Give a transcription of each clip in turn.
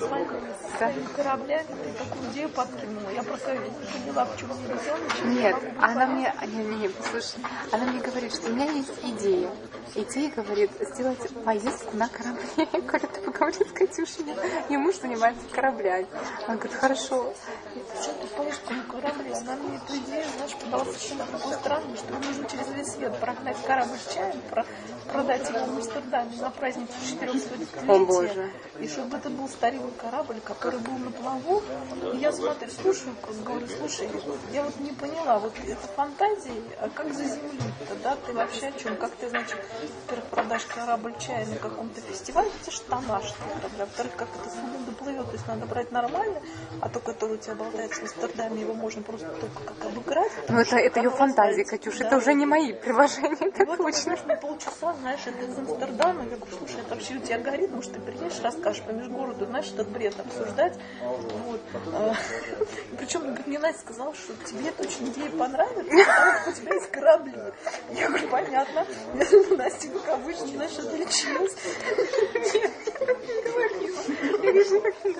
своими кораблями, ты такую идею подкинула. Я просто не поняла, в чем дело. Нет, она мне, не, не, не, послушай, она мне говорит, что у меня есть идея. Идея, говорит, сделать поездку на корабле. Я говорю, ты поговори с Катюшей, ее муж занимается кораблями. Она говорит, хорошо. Что ты поездку на корабле? Она мне эту идею, знаешь, подала совершенно такую странную, что нужно через весь свет прогнать корабль с чаем, про, продать его в Амстердаме на праздник 400 О, Боже. И чтобы это был старинный корабль, который был на плаву. И я смотрю, слушаю, говорю, слушай, я вот не поняла, вот это фантазии, а как заземлить-то, да? Ты вообще о чем? Как ты, значит, во-первых, продашь корабль чая на каком-то фестивале, это же тоннаж корабля. Во-вторых, как это судно доплывет, то есть надо брать нормально, а то, который у тебя болтается в Амстердаме, его можно просто только как обыграть. Ну, это, это ее фантазии, Катюш, Да. это уже не мои предложения, это вот точно. знаешь, на полчаса, знаешь, это из Амстердама. Я говорю, слушай, это вообще у тебя горит, может, ты приедешь, расскажешь по межгороду, знаешь, этот бред обсуждать. Вот. А, Причем мне Настя сказала, что тебе эта очень идея понравится, потому что у тебя есть корабли. Я говорю, понятно. Настя, как обычно, знаешь, отличилась. Я ты.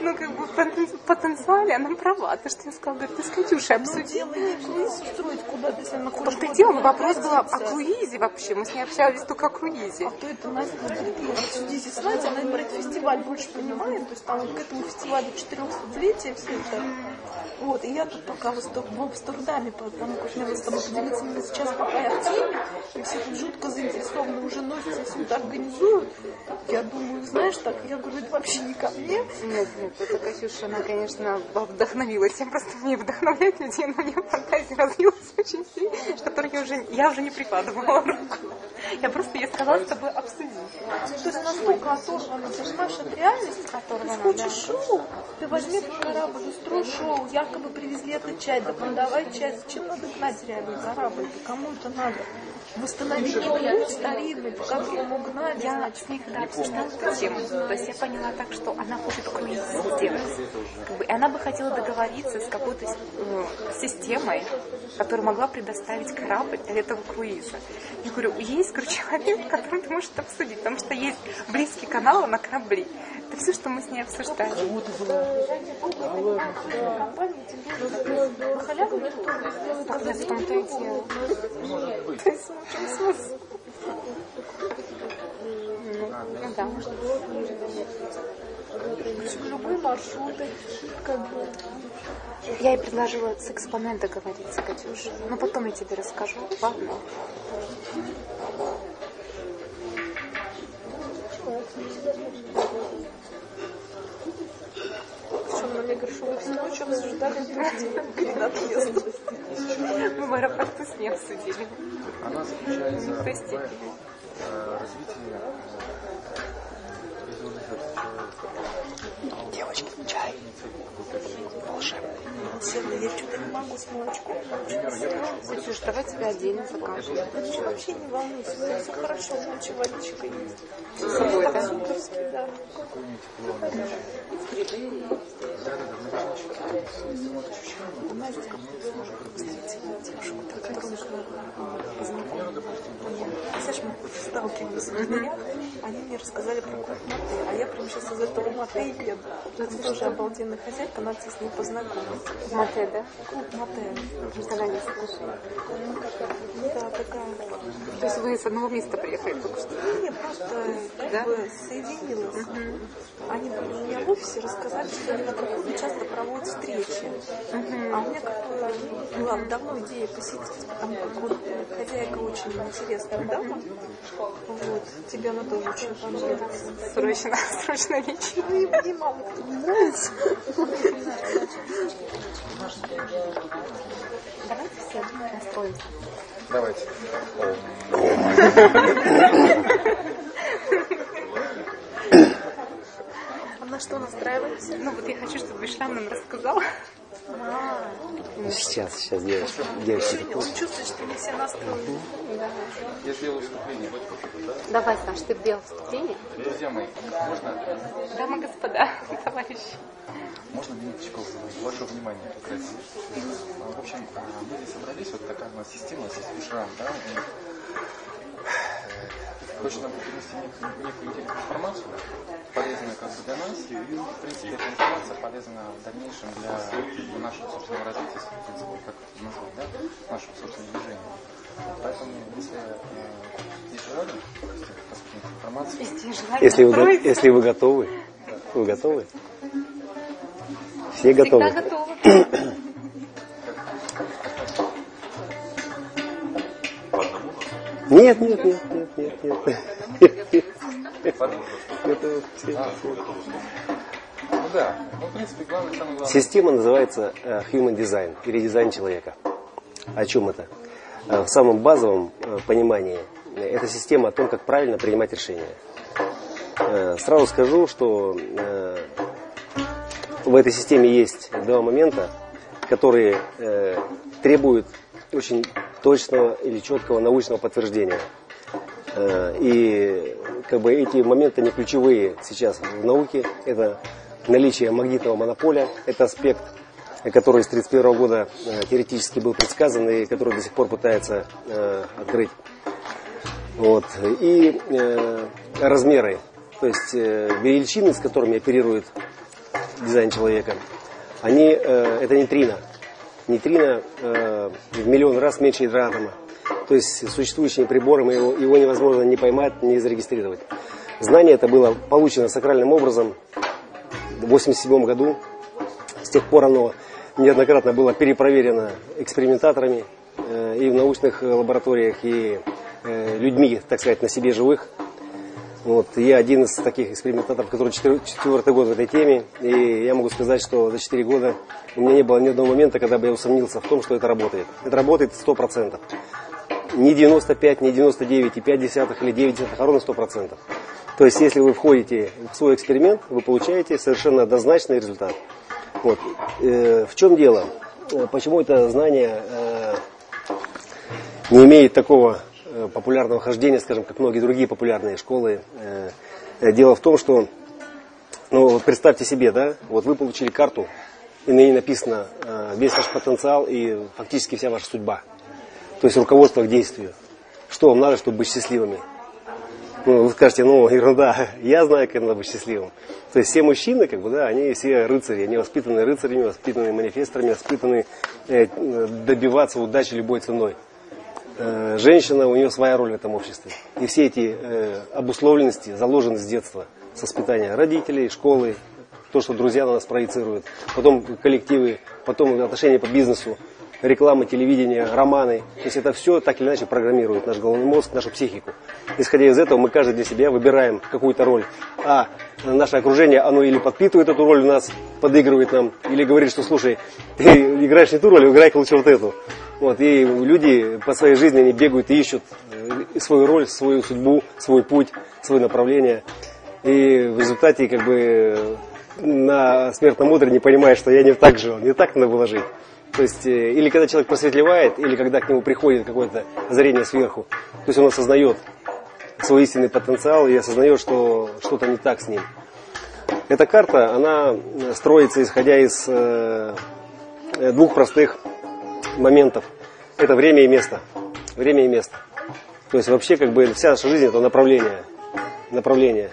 Ну, как бы в потен- в потенциале она права. Ты что я сказала, говорит, ты с Катюшей Но обсуди. дело не круиз устроить куда-то, если она хочет. и дело, вопрос был о круизе вообще. Мы с ней общались только о круизе. А то это Настя ну, обсудите с она про этот фестиваль больше понимает, то есть там к этому фестивалю 400-летия все это. Вот, и я тут пока в Амстердаме, потому как мне с тобой поделиться сейчас, пока я в теме, и все тут жутко заинтересованы, уже носятся, все это организуют. Я думаю, знаешь, так, я говорю, это вообще не ко мне. Нет, нет, это Катюша, она, конечно, вдохновилась. Я просто не вдохновлять людей, но у нее фантазия развилась очень сильно, что я уже, я уже не прикладывала руку. Я просто ей сказала с тобой обсудить. То есть настолько оторвано, понимаешь, от реальности, Оторвано, ты хочешь шоу, ты возьми корабль, устрой шоу, якобы привезли этот чай, да продавай чай, зачем надо гнать реальный корабль, кому это надо? Восстановить путь старинный, по которому гнать, Я с ней когда обсуждала эту тему, то есть я поняла так, что она хочет круиз сделать. Как бы, и она бы хотела договориться с какой-то э, системой, которая могла предоставить корабль для этого круиза. Я говорю, есть, человек, который это обсудить, потому что есть близкие каналы на корабли. Это все, что мы с ней? Ну может Любые маршруты, как бы, Я ей предложила с экспонент договориться, Катюша. Но потом я тебе расскажу. Ладно? Причем на мне говорит, что вы всю ночь обсуждали перед. Мы в аэропорту с ней обсудили. Она заключается в э, развитии э, Девочки, чай. Волшебный. Сильно, я что-то не могу с молочком. Катюш, давай тебе отдельно закажем. Ты вообще не волнуйся, у меня все хорошо, лучше водичка есть. С собой, да? суперски, да. Которую мы сталкивались в дверях, они мне рассказали про клуб Мате, а я прям сейчас из этого Мате еду. Там тоже обалденная хозяйка, надо с ней познакомиться. В Мате, да? Клуб Мате. Никогда не слышала. Да, такая. То есть вы с одного места приехали только что? Не, просто как Да? бы соединилась. Они у меня в офисе рассказали, что они на Кукузе часто проводят встречи. А у меня как бы была давно идея посетить, потому как вот хозяйка очень интересная дама. Вот. Тебе она тоже очень понравится. Срочно, срочно вечер. Ну, и мне мало кто. Давайте все настроимся. Давайте. А на что настраиваемся? Ну вот я хочу, чтобы Вишлам нам рассказал. Сейчас, сейчас, девочки. девочки. Он чувствует, что мы все настроены. Если я выступление, Давай, Саш, ты сделал вступление? друзья мои, можно, Дамы и господа, товарищи. можно минуточку ваше внимание попросить? В общем, мы здесь собрались, вот такая у нас система, здесь Ишрам, да? Хочет нам принести некую, некую информацию, полезную как бы для нас, и в принципе эта информация полезна в дальнейшем для, нашего собственного развития, в принципе, как назвать, да, нашего собственного движения. Поэтому, если э, есть желание, посмотреть информацию, Если вы, если вы готовы, вы готовы? Все готовы? Всегда готова. Нет, нет, нет, нет, нет, нет. Это все- Система называется э, Human Design или человека. О чем это? Э, В самом базовом э, понимании это система о том, как правильно принимать решения. Сразу скажу, что в этой системе есть два момента, которые требуют очень точного или четкого научного подтверждения. Э, И как бы эти моменты не ключевые сейчас в науке. Это наличие магнитного монополя, это аспект, который с 1931 года э, теоретически был предсказан и который до сих пор пытается э, открыть. Вот. И размеры, то есть величины, с которыми оперирует дизайн человека, они, э, это нейтрино. Нейтрино э, в миллион раз меньше ядра атома. То есть существующими приборами его, его невозможно не поймать, не зарегистрировать. Знание это было получено сакральным образом в 1987 году. С тех пор оно неоднократно было перепроверено экспериментаторами э, и в научных лабораториях, и э, людьми, так сказать, на себе живых. Вот, я один из таких экспериментаторов, который четвер- четвертый год в этой теме, и я могу сказать, что за четыре года у меня не было ни одного момента, когда бы я усомнился в том, что это работает. Это работает 100%. Не 95, не 99,5 или 9 десятых, а ровно 100%. То есть, если вы входите в свой эксперимент, вы получаете совершенно однозначный результат. Вот. Э, в чем дело? Э, Почему это знание э, не имеет такого популярного хождения, скажем, как многие другие популярные школы. Э, э, Дело в том, что, ну вот представьте себе, да, вот вы получили карту, и на ней написано э, весь ваш потенциал и фактически вся ваша судьба. То есть руководство к действию. Что вам надо, чтобы быть счастливыми? Ну, вы скажете, ну, ерунда, я знаю, как надо быть счастливым. То есть все мужчины, как бы, да, они все рыцари, они воспитаны рыцарями, воспитаны манифесторами, воспитаны э, добиваться удачи любой ценой. Э, женщина, у нее своя роль в этом обществе. И все эти э, обусловленности заложены с детства, с воспитания родителей, школы, то, что друзья на нас проецируют, потом коллективы, потом отношения по бизнесу, реклама, телевидение, романы. То есть это все так или иначе программирует наш головной мозг, нашу психику. Исходя из этого, мы каждый для себя выбираем какую-то роль. А наше окружение, оно или подпитывает эту роль у нас, подыгрывает нам, или говорит, что слушай, ты играешь не ту роль, играй лучше вот эту. Вот, и люди по своей жизни они бегают и ищут э, свою роль, свою судьбу, свой путь, свое направление. И в результате как бы на смертном одре не понимаешь, что я не так жил, не так надо было жить. То есть, э, или когда человек просветлевает, или когда к нему приходит какое-то озарение сверху, то есть он осознает свой истинный потенциал и осознает, что что-то не так с ним. Эта карта, она строится исходя из э, двух простых моментов. Это время и место. Время и место. То есть вообще как бы вся наша жизнь это направление. Направление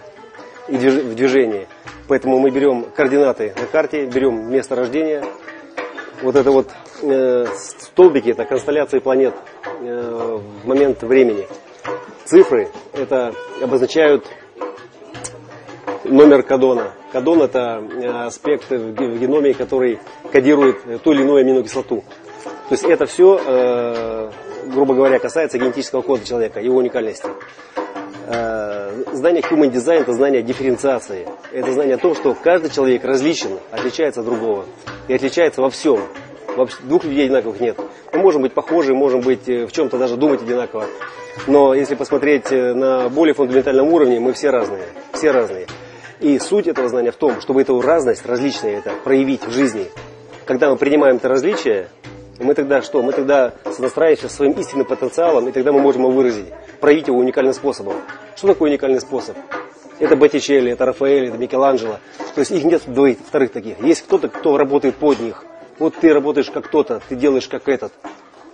и движ- в движении. Поэтому мы берем координаты на карте, берем место рождения. Вот это вот э, столбики, это констелляции планет э, в момент времени. Цифры это обозначают номер кадона. Кадон это э, аспект в ге- в геноме, который кодирует ту или иную аминокислоту. То есть это все, э, грубо говоря, касается генетического кода человека, его уникальности. Э, Знание Human Design это знание дифференциации. Это знание о том, что каждый человек различен, отличается от другого. И отличается во всем. Вообще, двух людей одинаковых нет. Мы можем быть похожи, можем быть э, в чем-то даже думать одинаково. Но если посмотреть э, на более фундаментальном уровне, мы все разные. Все разные. И суть этого знания в том, чтобы эту разность, различные это проявить в жизни. Когда мы принимаем это различие, мы тогда что? Мы тогда сонастраиваемся своим истинным потенциалом, и тогда мы можем его выразить, проявить его уникальным способом. Что такое уникальный способ? Это Боттичелли, это Рафаэль, это Микеланджело. То есть их нет двоих, вторых таких. Есть кто-то, кто работает под них. Вот ты работаешь как кто-то, ты делаешь как этот.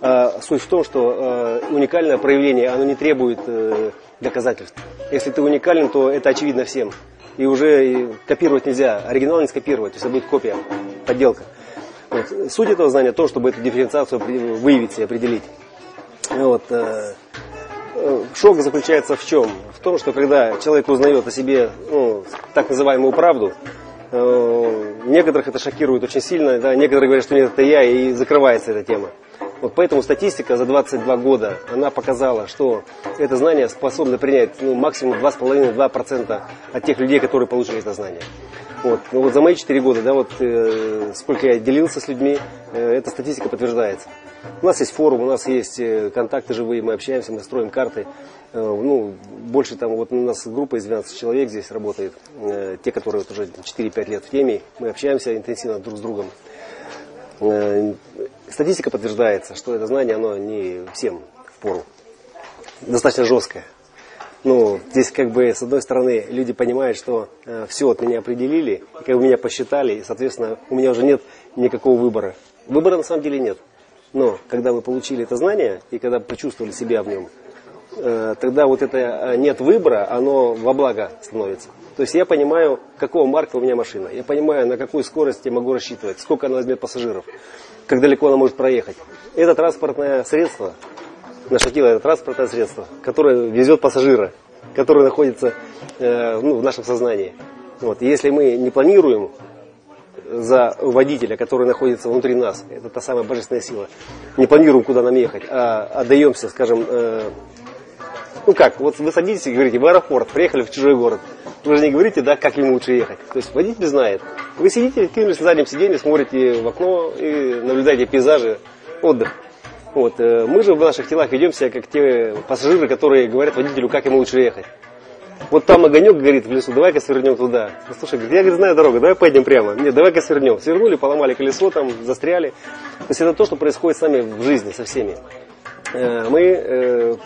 А, суть в том, что э, уникальное проявление, оно не требует э, доказательств. Если ты уникален, то это очевидно всем. И уже копировать нельзя, оригинал не скопировать, то есть это будет копия, подделка. Вот. Суть этого знания то, чтобы эту дифференциацию выявить и определить. Вот. Э, э, шок заключается в чем? В том, что когда человек узнает о себе ну, так называемую правду, э, некоторых это шокирует очень сильно, да, некоторые говорят, что нет, это я, и закрывается эта тема. Вот поэтому статистика за 22 года, она показала, что это знание способно принять ну, максимум 2,5-2% от тех людей, которые получили это знание. Вот. Но вот за мои 4 года, да, вот э, сколько я делился с людьми, э, эта статистика подтверждается. У нас есть форум, у нас есть э, контакты живые, мы общаемся, мы строим карты. Э, ну, больше там, вот у нас группа из 12 человек здесь работает, э, те, которые вот уже 4-5 лет в теме, мы общаемся интенсивно друг с другом. Э, статистика подтверждается, что это знание, оно не всем в пору. Достаточно жесткое. Ну, здесь как бы с одной стороны люди понимают, что э, все от меня определили, как бы меня посчитали, и, соответственно, у меня уже нет никакого выбора. Выбора на самом деле нет. Но когда вы получили это знание и когда почувствовали себя в нем, э, тогда вот это э, нет выбора, оно во благо становится. То есть я понимаю, какого марка у меня машина. Я понимаю, на какую скорость я могу рассчитывать, сколько она возьмет пассажиров, как далеко она может проехать. Это транспортное средство, наше тело это транспортное средство, которое везет пассажира, который находится э, ну, в нашем сознании. Вот. если мы не планируем за водителя, который находится внутри нас, это та самая божественная сила, не планируем, куда нам ехать, а отдаемся, скажем, э, ну как, вот вы садитесь и говорите, в аэропорт, приехали в чужой город. Вы же не говорите, да, как ему лучше ехать. То есть водитель знает. Вы сидите, кинулись на заднем сиденье, смотрите в окно и наблюдаете пейзажи, отдых. Вот. Э, мы же в наших телах ведем себя как те пассажиры, которые говорят водителю, как ему лучше ехать. Вот там огонек горит в лесу, давай-ка свернем туда. Слушай, говорит, я говорит, знаю дорогу, давай пойдем прямо. Нет, давай-ка свернем. Свернули, поломали колесо, там, застряли. То есть это то, что происходит с нами в жизни, со всеми. Э, мы э,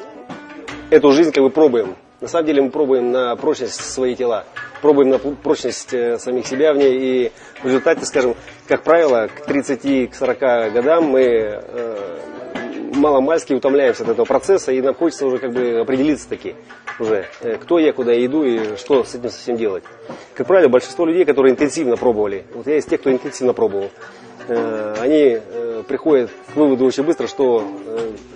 эту жизнь как бы пробуем. На самом деле мы пробуем на прочность свои тела, пробуем на прочность самих себя в ней, и в результате, скажем, как правило, к 30-40 годам мы маломальски утомляемся от этого процесса, и нам хочется уже как бы определиться таки уже, э, кто я, куда я иду и что с этим совсем делать. Как правило, большинство людей, которые интенсивно пробовали, вот я из тех, кто интенсивно пробовал, Э, они э, приходят к выводу очень быстро, что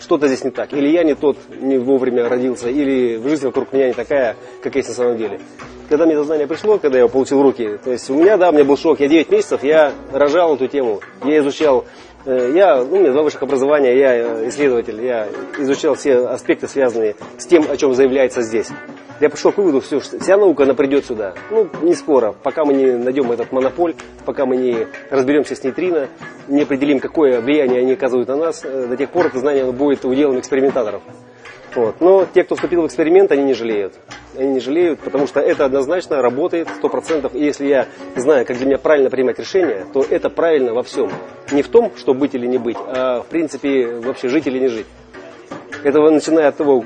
что-то здесь не так. Или я не тот, не вовремя родился, или жизнь вокруг меня не такая, как есть на самом деле. Когда мне это знание пришло, когда я получил руки, то есть у меня, да, у меня был шок. Я 9 месяцев, я рожал эту тему, я изучал я, ну, у меня два высших образования, я исследователь, я изучал все аспекты, связанные с тем, о чем заявляется здесь я пришел к выводу, все, вся наука, она придет сюда. Ну, не скоро, пока мы не найдем этот монополь, пока мы не разберемся с нейтрино, не определим, какое влияние они оказывают на нас, э, до тех пор это знание будет уделом экспериментаторов. Вот. Но те, кто вступил в эксперимент, они не жалеют. Они не жалеют, потому что это однозначно работает 100%. И если я знаю, как для меня правильно принимать решения, то это правильно во всем. Не в том, что быть или не быть, а в принципе вообще жить или не жить. Это начиная от того,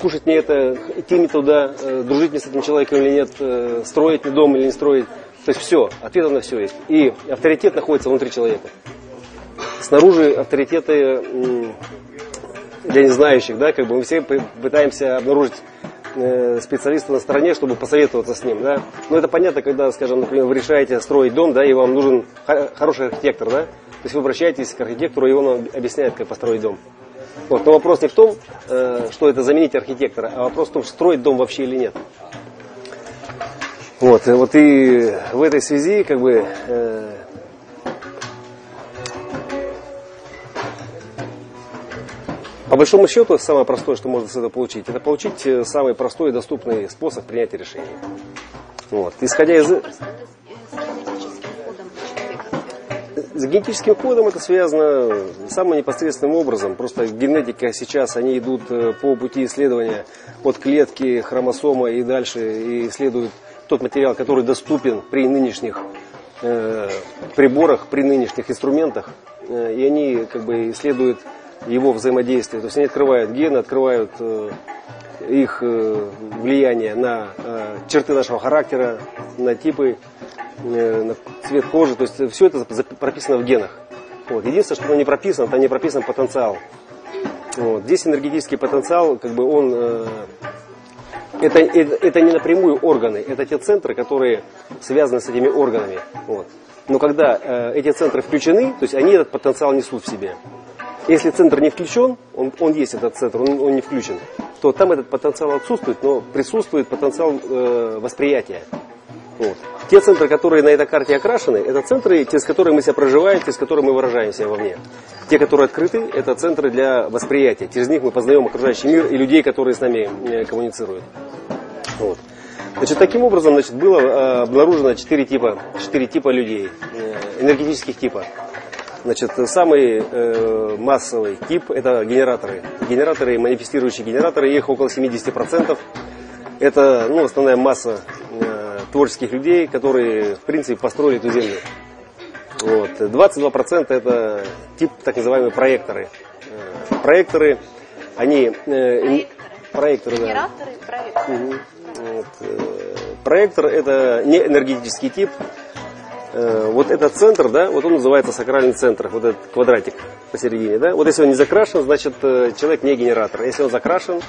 кушать мне это, идти мне туда, э, дружить мне с этим человеком или нет, э, строить мне дом или не строить. То есть все, ответов на все есть. И авторитет находится внутри человека. Снаружи авторитеты для незнающих, да, как бы мы все пытаемся обнаружить э, специалиста на стороне, чтобы посоветоваться с ним, да. Но это понятно, когда, скажем, например, вы решаете строить дом, да, и вам нужен хороший архитектор, да. То есть вы обращаетесь к архитектору, и он объясняет, как построить дом. Вот. Но вопрос не в том, э, что это заменить архитектора, а вопрос в том, строить дом вообще или нет. Вот, вот и в этой связи, как бы, по большому счету, самое простое, что можно с этого получить, это получить э, самый простой и доступный способ принятия решения. Вот. Исходя из с генетическим кодом это связано самым непосредственным образом. Просто генетика сейчас, они идут э, по пути исследования от клетки, хромосома и дальше, и исследуют тот материал, который доступен при нынешних э, приборах, при нынешних инструментах. Э, и они как бы исследуют его взаимодействие. То есть они открывают гены, открывают э, их э, влияние на э, черты нашего характера, на типы на цвет кожи, то есть все это прописано в генах. Вот. Единственное, что не прописано, это не прописан потенциал. Вот. Здесь энергетический потенциал, как бы он это, это, это не напрямую органы, это те центры, которые связаны с этими органами. Вот. Но когда э, эти центры включены, то есть они этот потенциал несут в себе. Если центр не включен, он, он есть этот центр, он, он не включен, то там этот потенциал отсутствует, но присутствует потенциал э, восприятия. Вот. Те центры, которые на этой карте окрашены, это центры, через которые мы себя проживаем, через которые мы выражаемся вовне. Те, которые открыты, это центры для восприятия. Через них мы познаем окружающий мир и людей, которые с нами э, коммуницируют. Вот. Значит, таким образом значит, было э, обнаружено четыре типа, четыре типа людей, э, энергетических типа. Значит, самый э, массовый тип это генераторы. Генераторы, манифестирующие генераторы, их около 70%. Это ну, основная масса э, творческих людей, которые, в принципе, построили эту землю. Вот. 22% это тип так называемые проекторы. Э, проекторы, они... Э, проекторы, да. Генераторы, проекторы. Угу. Вот. Э, проектор это не энергетический тип. Э, вот этот центр, да, вот он называется сакральный центр, вот этот квадратик посередине, да. Вот если он не закрашен, значит э, человек не генератор. Если он закрашен,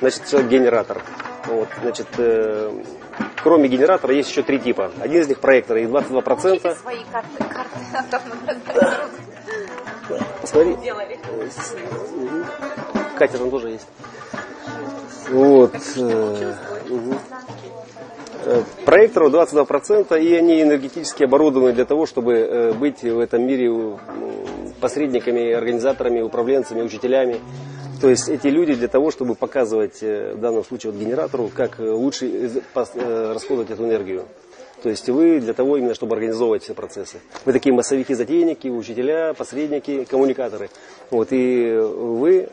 значит человек генератор. Вот, значит, кроме генератора есть еще три типа. Один из них проектор, и 22%. свои карты, карты Посмотри. Катер там тоже есть. Вот. Э, проекторов 22%, и они энергетически оборудованы для того, чтобы э, быть в этом мире посредниками, организаторами, управленцами, учителями. То есть эти люди для того, чтобы показывать э, в данном случае вот генератору, как лучше расходовать эту энергию. То есть вы для того именно, чтобы организовывать все процессы. Вы такие массовики-затейники, учителя, посредники, коммуникаторы. Вот, и вы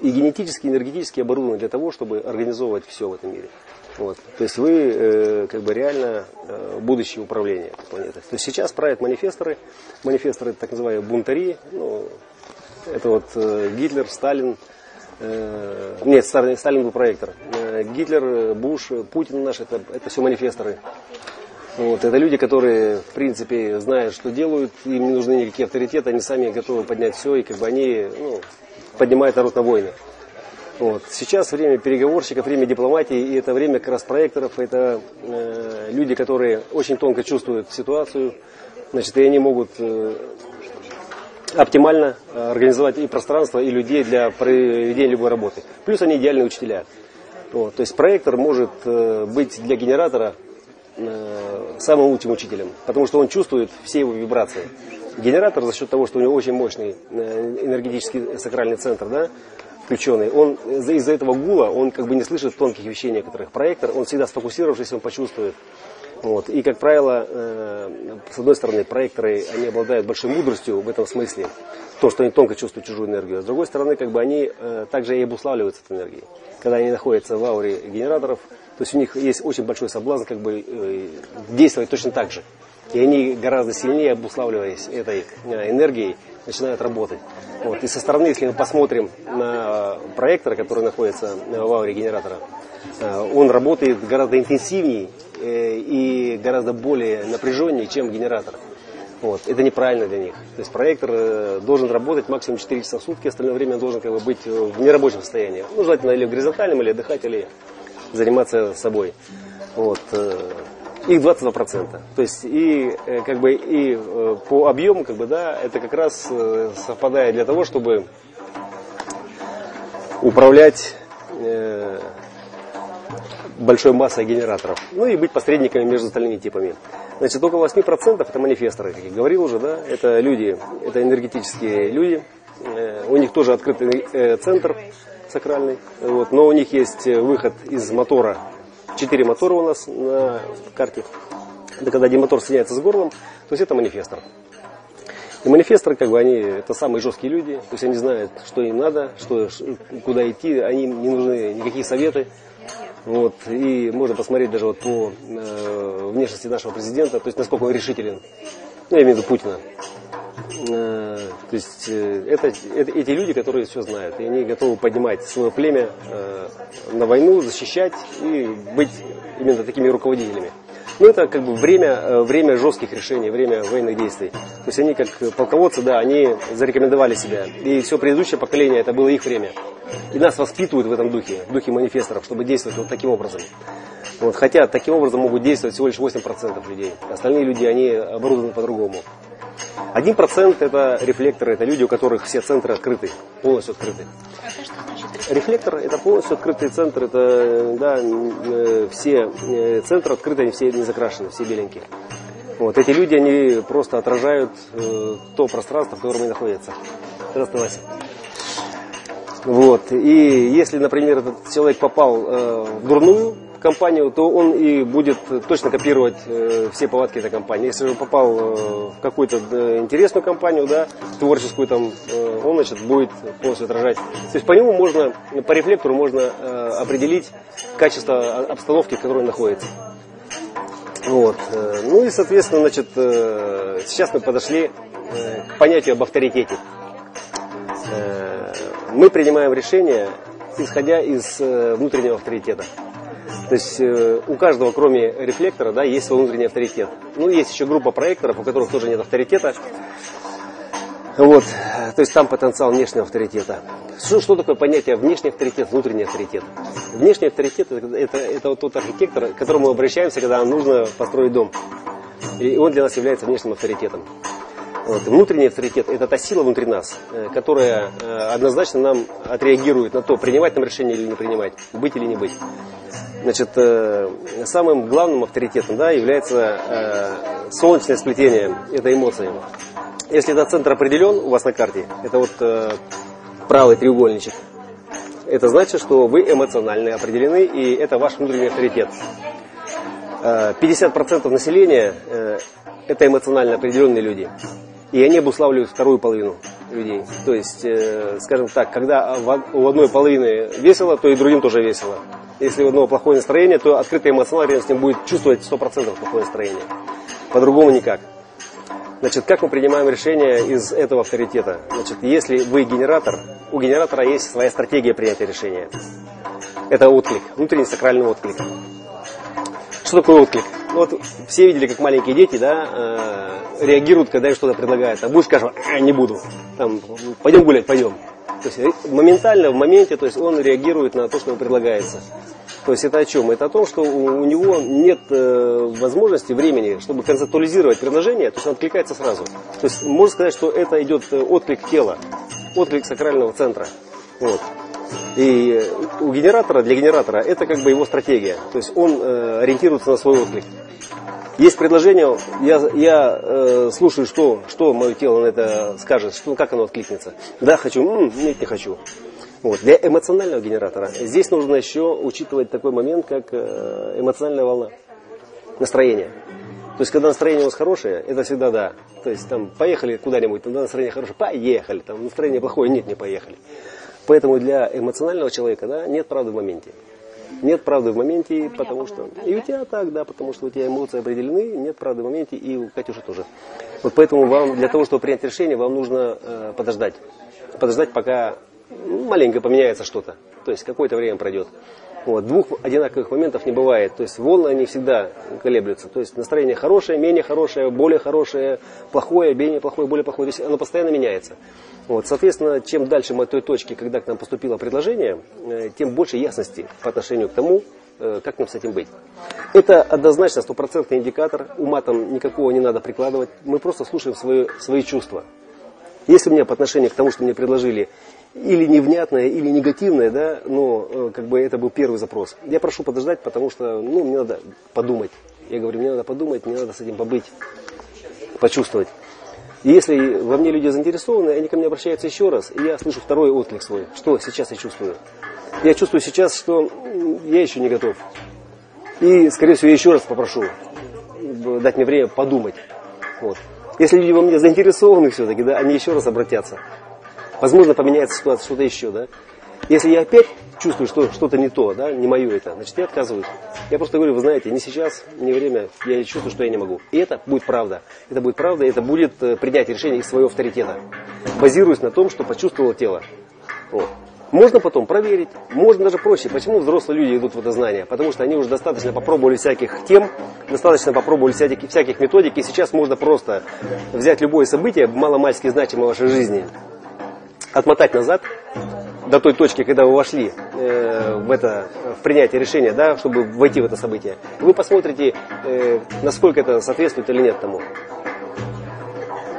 и генетически, энергетически оборудованы для того, чтобы организовывать все в этом мире. Вот. То есть вы э, как бы реально э, будущее управление планетой. То есть сейчас правят манифесторы. Манифесторы так называемые бунтари. Ну, это вот э, Гитлер, Сталин. Э, нет, Сталин, Сталин был проектор. Э, Гитлер, Буш, Путин наш, это, это все манифесторы. Вот, это люди, которые, в принципе, знают, что делают, им не нужны никакие авторитеты, они сами готовы поднять все, и как бы они ну, поднимают народ на войны. Вот. Сейчас время переговорщиков, время дипломатии, и это время как раз проекторов, это э, люди, которые очень тонко чувствуют ситуацию, значит, и они могут э, оптимально организовать и пространство, и людей для проведения любой работы. Плюс они идеальные учителя. Вот. То есть проектор может э, быть для генератора э, самым лучшим учителем, потому что он чувствует все его вибрации. Генератор за счет того, что у него очень мощный э, энергетический сакральный центр, да, включенный, он из-за этого гула, он как бы не слышит тонких вещей некоторых. Проектор, он всегда сфокусировавшись, он почувствует. Вот. И, как правило, э, с одной стороны, проекторы, они обладают большой мудростью в этом смысле, то, что они тонко чувствуют чужую энергию. А с другой стороны, как бы они э, также и обуславливаются этой энергией. Когда они находятся в ауре генераторов, то есть у них есть очень большой соблазн как бы э, действовать точно так же. И они гораздо сильнее, обуславливаясь этой э, энергией, начинают работать. Вот. И со стороны, если мы посмотрим на проектор, который находится в ауре генератора, э, он работает гораздо интенсивнее э, и гораздо более напряженнее, чем генератор. Вот. Это неправильно для них. То есть проектор должен работать максимум 4 часа в сутки, остальное время должен как бы, быть в нерабочем состоянии. Ну, желательно или в горизонтальном, или отдыхать, или заниматься собой. Вот их 22%. То есть и э, как бы и э, по объему, как бы, да, это как раз э, совпадает для того, чтобы управлять большой массой генераторов. Ну и быть посредниками между остальными типами. Значит, около 8% это манифесторы, как я говорил уже, да, это люди, это энергетические люди. У них тоже открытый центр сакральный, вот, но у них есть выход из мотора Четыре мотора у нас на карте. Это когда один мотор соединяется с горлом, то есть это манифестор. И манифесторы, как бы, они, это самые жесткие люди, то есть они знают, что им надо, что, куда идти, они не нужны никакие советы. Вот, и можно посмотреть даже вот по э, внешности нашего президента, то есть насколько он решителен. Ну, я имею в виду Путина. Э, то есть э, это, это эти люди, которые все знают, и они готовы поднимать свое племя э, на войну, защищать и быть именно такими руководителями. Ну, это как бы время, время жестких решений, время военных действий. То есть они как полководцы, да, они зарекомендовали себя. И все предыдущее поколение, это было их время. И нас воспитывают в этом духе, в духе манифесторов, чтобы действовать вот таким образом. Вот, хотя таким образом могут действовать всего лишь 8% людей. Остальные люди, они оборудованы по-другому. Один процент это рефлекторы, это люди, у которых все центры открыты, полностью открыты. Рефлектор это полностью открытый центр, это да, э, все э, центры открыты, они все не закрашены, все беленькие. Вот, эти люди, они просто отражают э, то пространство, в котором они находятся. Здравствуй, Вася. Вот. И если, например, этот человек попал э, в дурную компанию, то он и будет точно копировать э, все повадки этой компании. Если он попал э, в какую-то э, интересную компанию, да, творческую там, он значит, будет полностью отражать. То есть по нему можно, по рефлектору можно определить качество обстановки, в которой он находится. Вот. Ну и, соответственно, значит, сейчас мы подошли к понятию об авторитете. Мы принимаем решение, исходя из внутреннего авторитета. То есть э, у каждого, кроме рефлектора, да, есть свой внутренний авторитет. Ну, есть еще группа проекторов, у которых тоже нет авторитета. Вот, то есть там потенциал внешнего авторитета. Что, что такое понятие внешний авторитет, внутренний авторитет? Внешний авторитет это, это, это вот тот архитектор, к которому мы обращаемся, когда нам нужно построить дом. И он для нас является внешним авторитетом. Вот. Внутренний авторитет – это та сила внутри нас, э, которая э, однозначно нам отреагирует на то, принимать нам решение или не принимать, быть или не быть. Значит, э, самым главным авторитетом да, является э, солнечное сплетение этой эмоции. Если этот центр определен у вас на карте, это вот э, правый треугольничек, это значит, что вы эмоционально определены, и это ваш внутренний авторитет. 50% населения – это эмоционально определенные люди. И они обуславливают вторую половину людей. То есть, скажем так, когда у одной половины весело, то и другим тоже весело. Если у одного плохое настроение, то открытый эмоциональный с ним будет чувствовать 100% плохое настроение. По-другому никак. Значит, как мы принимаем решение из этого авторитета? Значит, если вы генератор, у генератора есть своя стратегия принятия решения. Это отклик, внутренний сакральный отклик. Что такое отклик? Вот все видели, как маленькие дети да, э, реагируют, когда им что-то предлагают. А будешь, скажем, э, не буду. Там, пойдем гулять, пойдем. То есть моментально, в моменте, то есть он реагирует на то, что ему предлагается. То есть это о чем? Это о том, что у, него нет э, возможности, времени, чтобы концептуализировать предложение, то есть он откликается сразу. То есть можно сказать, что это идет э, отклик тела, отклик сакрального центра. Вот. И э, у генератора, для генератора, это как бы его стратегия. То есть он э, ориентируется на свой отклик. Есть предложение, я, я э, слушаю, что, что мое тело на это скажет, что, как оно откликнется. Да, хочу, м-м, нет, не хочу. Вот. Для эмоционального генератора здесь нужно еще учитывать такой момент, как э, эмоциональная волна, настроение. То есть, когда настроение у вас хорошее, это всегда да. То есть, там, поехали куда-нибудь, тогда настроение хорошее, поехали. Там, настроение плохое, нет, не поехали. Поэтому для эмоционального человека да, нет правды в моменте. Нет правды в моменте, потому что... И у тебя так, да, потому что у тебя эмоции определены, нет правды в моменте, и у Катюши тоже. Вот поэтому вам, для того, чтобы принять решение, вам нужно э, подождать. Подождать, пока ну, маленько поменяется что-то. То есть какое-то время пройдет. Вот. Двух одинаковых моментов не бывает. То есть волны, они всегда колеблются. То есть настроение хорошее, менее хорошее, более хорошее, плохое, менее плохое, более плохое. То есть оно постоянно меняется. Вот. Соответственно, чем дальше мы от той точки, когда к нам поступило предложение, э, тем больше ясности по отношению к тому, э, как нам с этим быть. Это однозначно стопроцентный индикатор, ума там никакого не надо прикладывать, мы просто слушаем свои, свои чувства. Если у меня по отношению к тому, что мне предложили, или невнятное, или негативное, да, но э, как бы это был первый запрос. Я прошу подождать, потому что, ну, мне надо подумать. Я говорю, мне надо подумать, мне надо с этим побыть, почувствовать. Если во мне люди заинтересованы, они ко мне обращаются еще раз, и я слышу второй отклик свой, что сейчас я чувствую. Я чувствую сейчас, что я еще не готов. И, скорее всего, я еще раз попрошу дать мне время подумать. Вот. Если люди во мне заинтересованы все-таки, да, они еще раз обратятся. Возможно, поменяется ситуация, что-то еще, да. Если я опять чувствую, что что-то не то, да, не мое это, значит, я отказываюсь. Я просто говорю, вы знаете, не сейчас, не время, я чувствую, что я не могу. И это будет правда. Это будет правда, это будет э, принятие решения из своего авторитета. Базируясь на том, что почувствовало тело. Вот. Можно потом проверить, можно даже проще. Почему взрослые люди идут в это знание? Потому что они уже достаточно попробовали всяких тем, достаточно попробовали всяких, всяких методик, и сейчас можно просто взять любое событие, маломальски значимое в вашей жизни, отмотать назад до той точки, когда вы вошли э, в это в принятие решения, да, чтобы войти в это событие. Вы посмотрите, э, насколько это соответствует или нет тому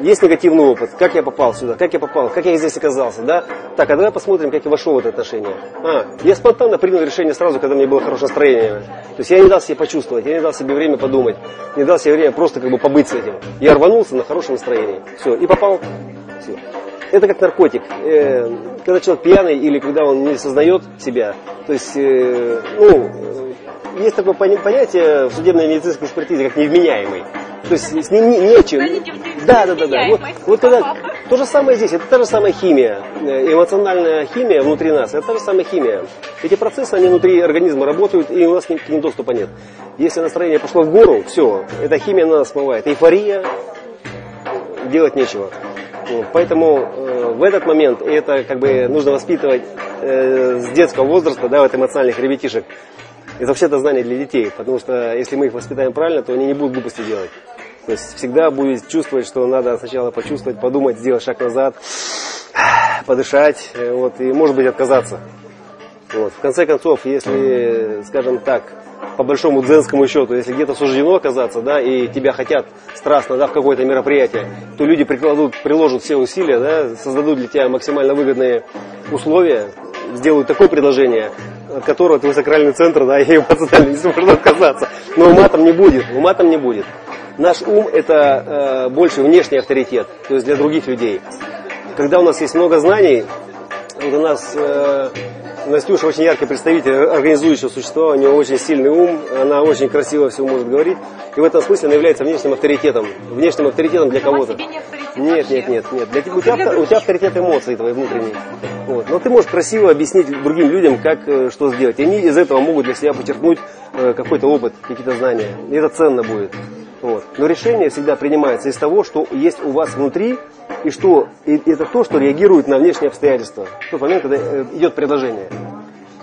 есть негативный опыт, как я попал сюда, как я попал, как я здесь оказался, да? Так, а давай посмотрим, как я вошел в это отношение. А, я спонтанно принял решение сразу, когда мне было хорошее настроение. То есть я не дал себе почувствовать, я не дал себе время подумать, не дал себе время просто как бы побыть с этим. Я рванулся на хорошем настроении. Все, и попал. Все. Это как наркотик. Э, когда человек пьяный или когда он не сознает себя, то есть, э, ну, есть такое понятие в судебной медицинской экспертизе, как невменяемый. То есть с ним не, нечем. Да, да, да, да. Вот, вот когда то же самое здесь, это та же самая химия, э, эмоциональная химия внутри нас, это та же самая химия. Эти процессы, они внутри организма работают, и у нас к ним доступа нет. Если настроение пошло в гору, все, эта химия на нас смывает. Эйфория, делать нечего. Поэтому э, в этот момент это как бы нужно воспитывать э, с детского возраста, да, вот эмоциональных ребятишек. Это вообще-то знание для детей, потому что если мы их воспитаем правильно, то они не будут глупости делать. То есть всегда будет чувствовать, что надо сначала почувствовать, подумать, сделать шаг назад, подышать, э, вот, и может быть отказаться. Вот. В конце концов, если, скажем так, по большому дзенскому счету, если где-то суждено оказаться, да, и тебя хотят страстно, да, в какое-то мероприятие, то люди прикладут, приложат все усилия, да, создадут для тебя максимально выгодные условия, сделают такое предложение, от которого твой сакральный центр, да, и эмоционально не сможет отказаться. Но ума там не будет, ума там не будет. Наш ум это э, больше внешний авторитет, то есть для других людей. Когда у нас есть много знаний, у нас э, Настюша очень яркий представитель организующего существа, у нее очень сильный ум, она очень красиво все может говорить. И в этом смысле она является внешним авторитетом. Внешним авторитетом для кого-то. Нет, нет, нет, нет. Для, у, тебя, у тебя авторитет эмоций твои внутренние. Вот. Но ты можешь красиво объяснить другим людям, как э, что сделать. И они из этого могут для себя подчеркнуть э, какой-то опыт, какие-то знания. И это ценно будет. Вот. Но решение всегда принимается из того, что есть у вас внутри, и что и это то, что реагирует на внешние обстоятельства. В тот момент, когда э, идет предложение.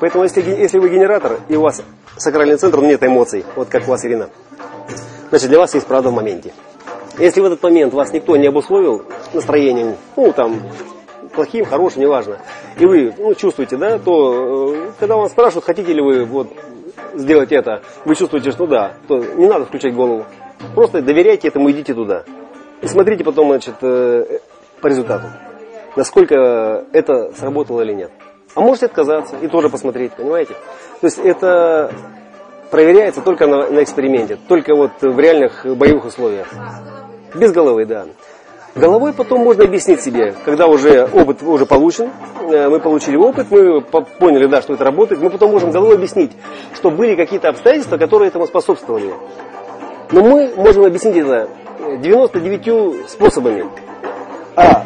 Поэтому, если, если вы генератор, и у вас сакральный центр, нет эмоций, вот как у вас, Ирина, значит, для вас есть правда в моменте. Если в этот момент вас никто не обусловил настроением, ну, там, плохим, хорошим, неважно, и вы ну, чувствуете, да, то э, когда вас спрашивают, хотите ли вы вот сделать это, вы чувствуете, что да, то не надо включать голову. Просто доверяйте этому, идите туда. И смотрите потом, значит, э, по результату, насколько это сработало или нет. А можете отказаться и тоже посмотреть, понимаете? То есть это проверяется только на, на эксперименте, только вот в реальных боевых условиях. Без головы, да. Головой потом можно объяснить себе, когда уже опыт уже получен, э, мы получили опыт, мы поняли, да, что это работает, мы потом можем головой объяснить, что были какие-то обстоятельства, которые этому способствовали. Но мы можем объяснить это 99 способами. А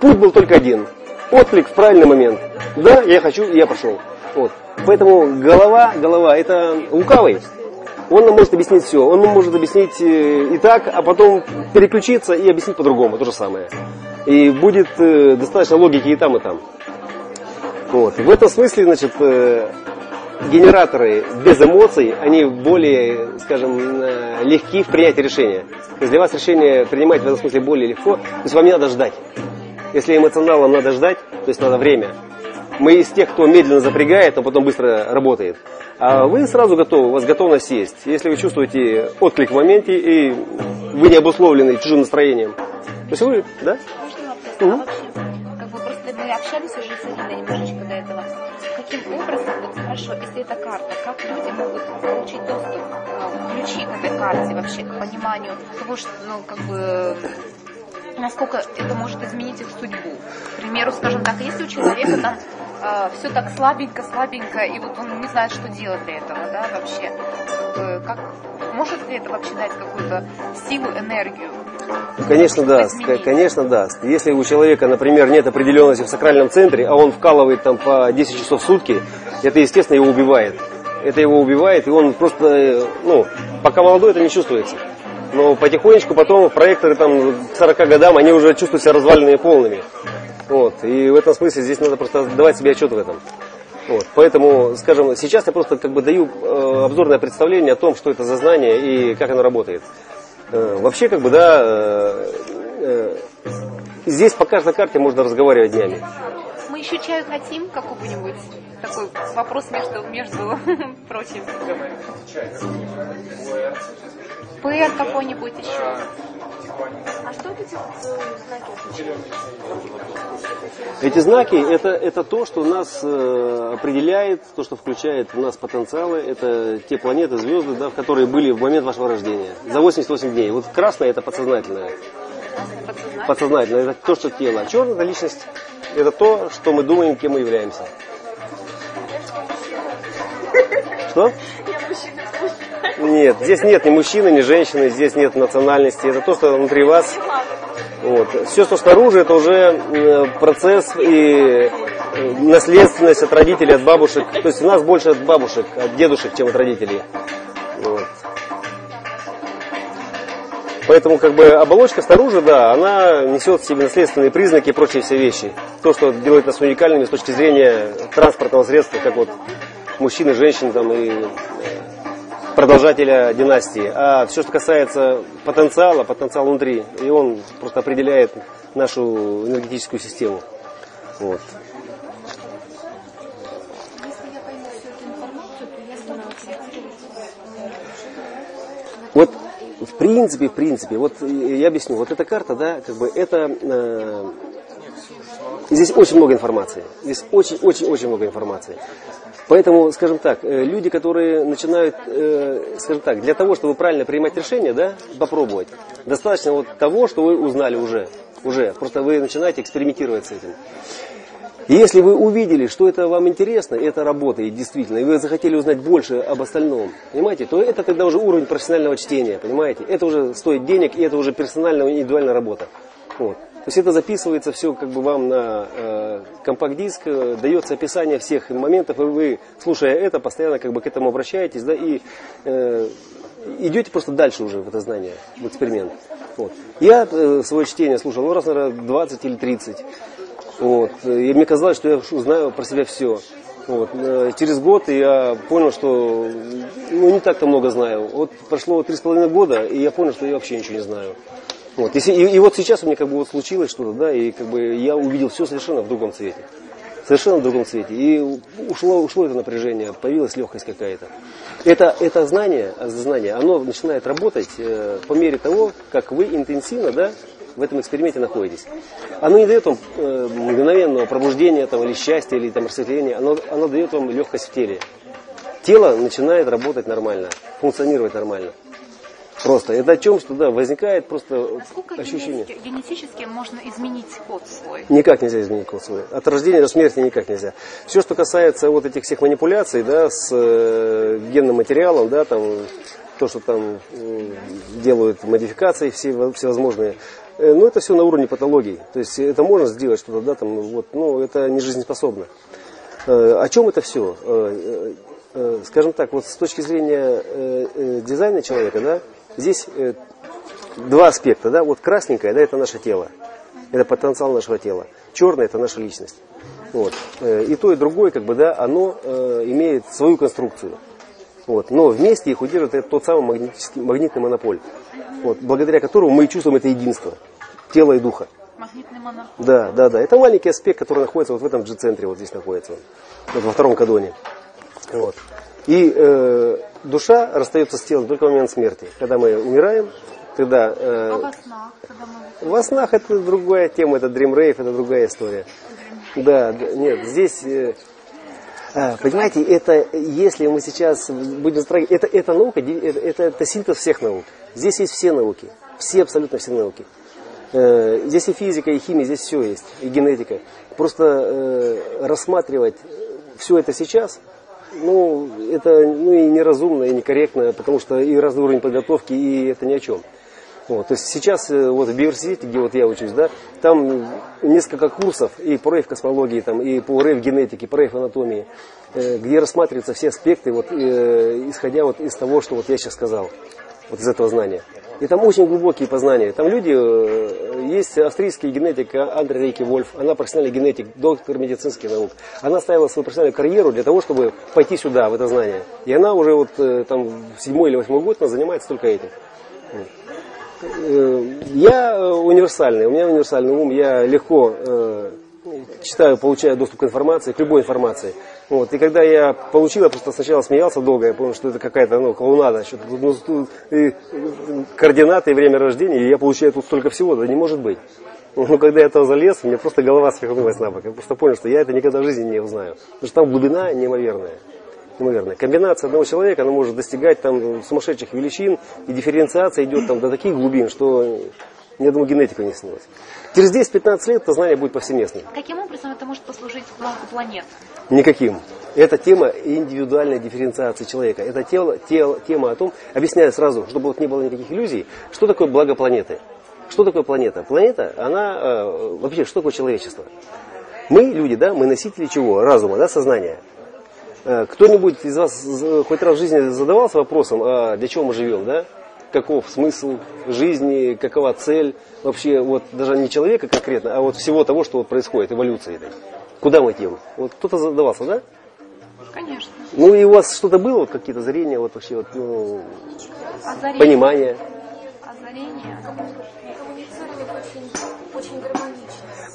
путь был только один. Отклик в правильный момент. Да, я хочу, я пошел. Вот. Поэтому голова, голова, это лукавый. Он нам может объяснить все. Он нам может объяснить э, и так, а потом переключиться и объяснить по-другому. То же самое. И будет э, достаточно логики и там, и там. Вот. В этом смысле, значит, э, генераторы без эмоций, они более, скажем, э, легки в принятии решения. То есть для вас решение принимать в этом смысле более легко, то есть вам не надо ждать. Если эмоционалам надо ждать, то есть надо время. Мы из тех, кто медленно запрягает, а потом быстро работает. А вы сразу готовы, у вас готовность есть. Если вы чувствуете отклик в моменте, и вы не обусловлены чужим настроением. То есть вы, да? Угу. Как бы просто мы общались уже с Ириной немножечко до этого. Каким образом, хорошо, если это карта, как люди могут получить доступ, э, ключи к этой карте вообще, к пониманию того, что, ну, как бы, насколько это может изменить их судьбу. К примеру, скажем так, если у человека там э, все так слабенько, слабенько, и вот он не знает, что делать для этого, да, вообще, как, как может ли это вообще дать какую-то силу, энергию? Конечно даст, конечно даст. Если у человека, например, нет определенности в сакральном центре, а он вкалывает там по 10 часов в сутки, это, естественно, его убивает. Это его убивает, и он просто, э, ну, пока молодой, это не чувствуется. Но потихонечку потом проекторы там к 40 годам, они уже чувствуют себя разваленными полными. Вот. И в этом смысле здесь надо просто давать себе отчет в этом. Вот. Поэтому, скажем, сейчас я просто как бы даю э, обзорное представление о том, что это за знание и как оно работает. Э, вообще, как бы, да, э, э, здесь по каждой карте можно разговаривать днями. Мы еще чаю хотим какого-нибудь? Такой вопрос между, между прочим. ПР какой-нибудь еще. А что эти знаки Эти знаки это, это то, что нас э, определяет, то, что включает в нас потенциалы. Это те планеты, звезды, да, в которые были в момент вашего рождения. За 88 дней. Вот красное это подсознательное. Подсознательное это то, что тело. А черная это личность. Это то, что мы думаем, кем мы являемся. Что? Нет, здесь нет ни мужчины, ни женщины, здесь нет национальности. Это то, что внутри вас. Вот. Все, что снаружи, это уже э, процесс и э, наследственность от родителей, от бабушек. То есть у нас больше от бабушек, от дедушек, чем от родителей. Вот. Поэтому как бы оболочка снаружи, да, она несет в себе наследственные признаки и прочие все вещи. То, что делает нас уникальными с точки зрения транспортного средства, как вот мужчины, женщины там и э, продолжателя династии. А все, что касается потенциала, потенциал внутри, и он просто определяет нашу энергетическую систему. Вот. Вот в принципе, в принципе, вот я объясню, вот эта карта, да, как бы это э, здесь очень много информации. Здесь очень-очень-очень много информации. Поэтому, скажем так, э, люди, которые начинают, э, скажем так, для того, чтобы правильно принимать решения, да, попробовать, достаточно вот того, что вы узнали уже, уже, просто вы начинаете экспериментировать с этим. И если вы увидели, что это вам интересно, это работает действительно, и вы захотели узнать больше об остальном, понимаете, то это тогда уже уровень профессионального чтения, понимаете? Это уже стоит денег, и это уже персональная индивидуальная работа. Вот. То есть это записывается все как бы вам на э, компакт-диск, э, дается описание всех моментов, и вы, слушая это, постоянно как бы к этому обращаетесь, да, и э, идете просто дальше уже в это знание, в эксперимент. Вот. Я э, свое чтение слушал, ну, раз, наверное, 20 или 30. Вот. И мне казалось, что я знаю про себя все. Вот. Э, через год я понял, что ну, не так-то много знаю. Вот прошло три с половиной года, и я понял, что я вообще ничего не знаю. Вот. И, и, и вот сейчас у меня как бы вот случилось что-то, да, и как бы я увидел все совершенно в другом цвете. Совершенно в другом цвете. И ушло, ушло это напряжение, появилась легкость какая-то. Это, это знание, знание, оно начинает работать э, по мере того, как вы интенсивно, да, в этом эксперименте находитесь. Оно не дает вам э, мгновенного пробуждения там, или счастья, или там, просветления, оно, оно дает вам легкость в теле. Тело начинает работать нормально, функционировать нормально. Просто это о чем, что да, возникает просто Насколько ощущение. Генетически, генетически можно изменить код свой? Никак нельзя изменить код свой. От рождения до смерти никак нельзя. Все, что касается вот этих всех манипуляций, да, с э, генным материалом, да, там, то, что там э, делают модификации все, всевозможные, э, ну, это все на уровне патологии. То есть это можно сделать что-то, да, там, вот, но это не жизнеспособно. Э, о чем это все? Э, э, скажем так, вот с точки зрения э, э, дизайна человека, да, Здесь э, два аспекта. Да? Вот красненькое, да, это наше тело. Это потенциал нашего тела. Черное это наша личность. Вот. Э, и то, и другое, как бы, да, оно э, имеет свою конструкцию. Вот. Но вместе их удерживает это тот самый магнетический, магнитный монополь, вот, благодаря которому мы чувствуем это единство тела и духа. Магнитный монополь. Да, да, да. Это маленький аспект, который находится вот в этом G-центре, вот здесь находится, вот во втором кадоне. Вот. И э, душа расстается с телом только в момент смерти. Когда мы умираем, тогда... Э, а во снах? Когда мы... Во снах это другая тема, это Dream Rave, это другая история. Да, да, нет, здесь... Э, а, понимаете, это если мы сейчас будем строить, это, это наука, это, это, это синтез всех наук. Здесь есть все науки, все абсолютно все науки. Э, здесь и физика, и химия, здесь все есть, и генетика. Просто э, рассматривать все это сейчас, ну, это ну, и неразумно, и некорректно, потому что и разный уровень подготовки, и это ни о чем. Вот, то есть сейчас э, вот в университете, где вот я учусь, да, там несколько курсов и по рейв-космологии, там, и по рейв-генетике, по рейв-анатомии, э, где рассматриваются все аспекты, вот, э, исходя вот из того, что вот я сейчас сказал, вот из этого знания. И там очень глубокие познания. Там люди, э, есть австрийский генетик Андре Рейки Вольф, она профессиональный генетик, доктор медицинских наук. Она ставила свою профессиональную карьеру для того, чтобы пойти сюда, в это знание. И она уже вот э, там седьмой или восьмой год она занимается только этим. Э, я универсальный, у меня универсальный ум, я легко читаю, получаю доступ к информации, к любой информации. Вот. И когда я получил, я просто сначала смеялся долго, я понял, что это какая-то ну, клоунада, что ну, и, координаты и время рождения, и я получаю тут столько всего, да не может быть. Ну, когда я там залез, у меня просто голова свихнулась на бок. Я просто понял, что я это никогда в жизни не узнаю. Потому что там глубина неимоверная. неимоверная. Комбинация одного человека, она может достигать там сумасшедших величин, и дифференциация идет там до таких глубин, что ни одному генетику не снилось. Через 10-15 лет это знание будет повсеместным. Каким образом это может послужить благу планет? Никаким. Это тема индивидуальной дифференциации человека. Это тело, тело, тема о том, объясняю сразу, чтобы вот не было никаких иллюзий, что такое благо планеты. Что такое планета? Планета, она э, вообще, что такое человечество? Мы, люди, да, мы носители чего? Разума, да, сознания. Э, кто-нибудь из вас хоть раз в жизни задавался вопросом, а для чего мы живем, да? Каков смысл жизни, какова цель вообще, вот даже не человека конкретно, а вот всего того, что вот происходит, эволюции этой. Куда мы идем? Вот кто-то задавался, да? Конечно. Ну и у вас что-то было, вот какие-то зрения, вот вообще вот, ну, Озарение. понимание? Озарение.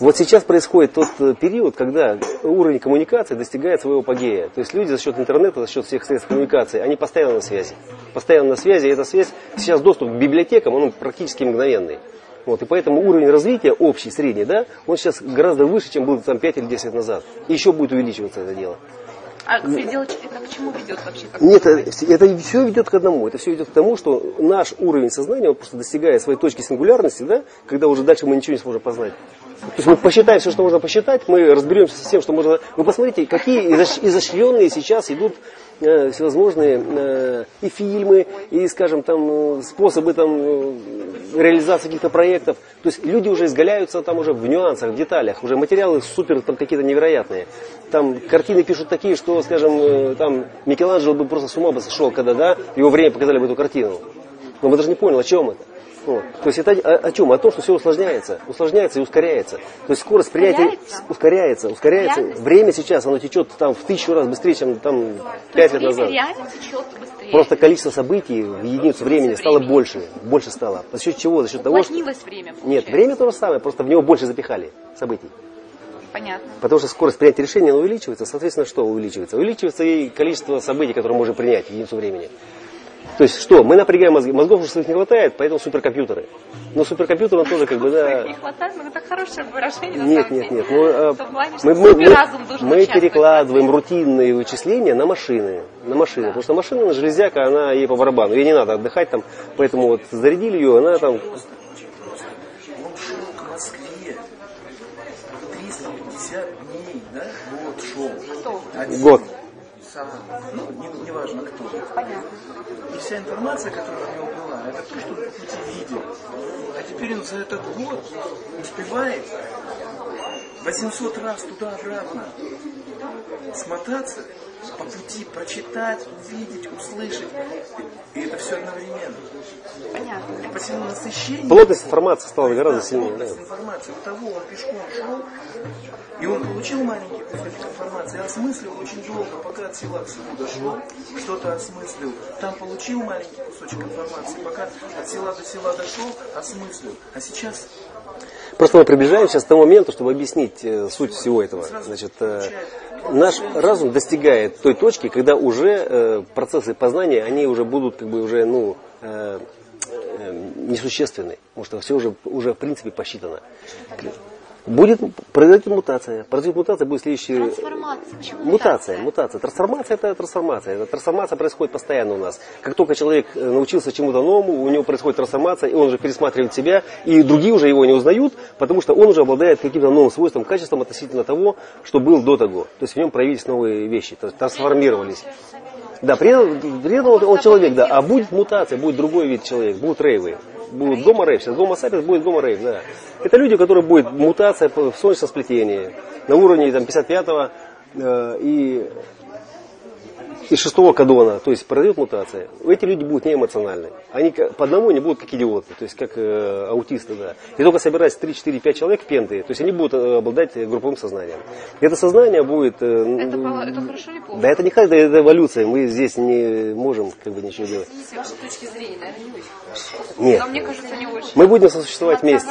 Вот сейчас происходит тот э, период, когда уровень коммуникации достигает своего апогея. То есть люди за счет интернета, за счет всех средств коммуникации, они постоянно на связи. Постоянно на связи, и эта связь, сейчас доступ к библиотекам, он практически мгновенный. Вот, и поэтому уровень развития общий, средний, да, он сейчас гораздо выше, чем был там 5 или 10 лет назад. И еще будет увеличиваться это дело. А предел это к чему ведет вообще? Нет, это, это все ведет к одному. Это все идет к тому, что наш уровень сознания он просто достигает своей точки сингулярности, да, когда уже дальше мы ничего не сможем познать. То есть мы посчитаем все, что можно посчитать, мы разберемся со всем, что можно... Вы посмотрите, какие изощренные сейчас идут э, всевозможные э, и фильмы, и, скажем, там, способы там, э, реализации каких-то проектов. То есть люди уже изгаляются там уже в нюансах, в деталях, уже материалы супер там какие-то невероятные. Там картины пишут такие, что, скажем, э, там Микеланджело бы просто с ума бы сошел, когда, да, его время показали бы эту картину. Но мы даже не понял, о чем это. Вот. То есть это о, о чем? О том, что все усложняется. Усложняется и ускоряется. То есть скорость принятия ускоряется, ускоряется. Реальность? Время сейчас, оно течет там в тысячу раз быстрее, чем там пять лет назад. Просто количество событий в единицу времени стало больше. Больше стало. За счет чего? За счет того, что... время, получается. Нет, время то же самое, просто в него больше запихали событий. Понятно. Потому что скорость принятия решения увеличивается, соответственно, что увеличивается? Увеличивается и количество событий, которые можем принять в единицу времени. То есть что? Мы напрягаем мозги. Мозгов уже своих не хватает, поэтому суперкомпьютеры. Но суперкомпьютер он тоже как бы, да... Не хватает, но это хорошее выражение, Нет, нет, нет. Ну, а мы, мы, мы, мы перекладываем рутинные вычисления на машины. На машины. Да. Потому что машина, железяка, она ей по барабану. Ей не надо отдыхать там. Поэтому вот зарядили ее, она там... Год сам, ну, не, не важно кто. Понятно. И вся информация, которая у него была, это то, что по пути видел. А теперь он за этот год успевает 800 раз туда-обратно смотаться, по пути прочитать, увидеть, услышать. И это все одновременно. Понятно. И по силу насыщения... Плотность информации стала гораздо сильнее. Плотность да. информации. У того он пешком шел, и он получил маленький кусочек информации, осмыслил очень долго, пока от села к селу дошел, что-то осмыслил. Там получил маленький кусочек информации, пока от села до села дошел, осмыслил. А сейчас Просто мы приближаемся к тому моменту, чтобы объяснить э, суть всего этого. Значит, э, наш разум достигает той точки, когда уже э, процессы познания, они уже будут как бы уже, ну, э, э, несущественны. Потому что все уже, уже в принципе посчитано. Будет, произойдет мутация. Произойдет мутация, будет следующий... Трансформация. Почему мутация? Мутация. Трансформация это трансформация. Эта трансформация происходит постоянно у нас. Как только человек э, научился чему-то новому, у него происходит трансформация, и он уже пересматривает себя, и другие уже его не узнают, потому что он уже обладает каким-то новым свойством, качеством относительно того, что был до того. То есть в нем проявились новые вещи, трансформировались. Да, при этом, при этом он, он человек, да, а будет мутация, будет другой вид человека, будут рейвы будут гомо рейв. Сейчас гомо сапиенс будет гомо рейв, да. Это люди, у которых будет мутация в солнечном сплетении на уровне там, 55-го. Э, и из шестого кадона, то есть произойдет мутация, эти люди будут неэмоциональны. Они по одному не будут как идиоты, то есть как э, аутисты, да. И только собираясь 3, 4, 5 человек пенты, то есть они будут э, обладать групповым сознанием. Это сознание будет... Э, это, это хорошо или плохо? Да это не это, эволюция, мы здесь не можем как бы ничего делать. С вашей точки зрения, наверное, не очень. Нет. Но мне кажется, не очень. Мы будем сосуществовать вместе.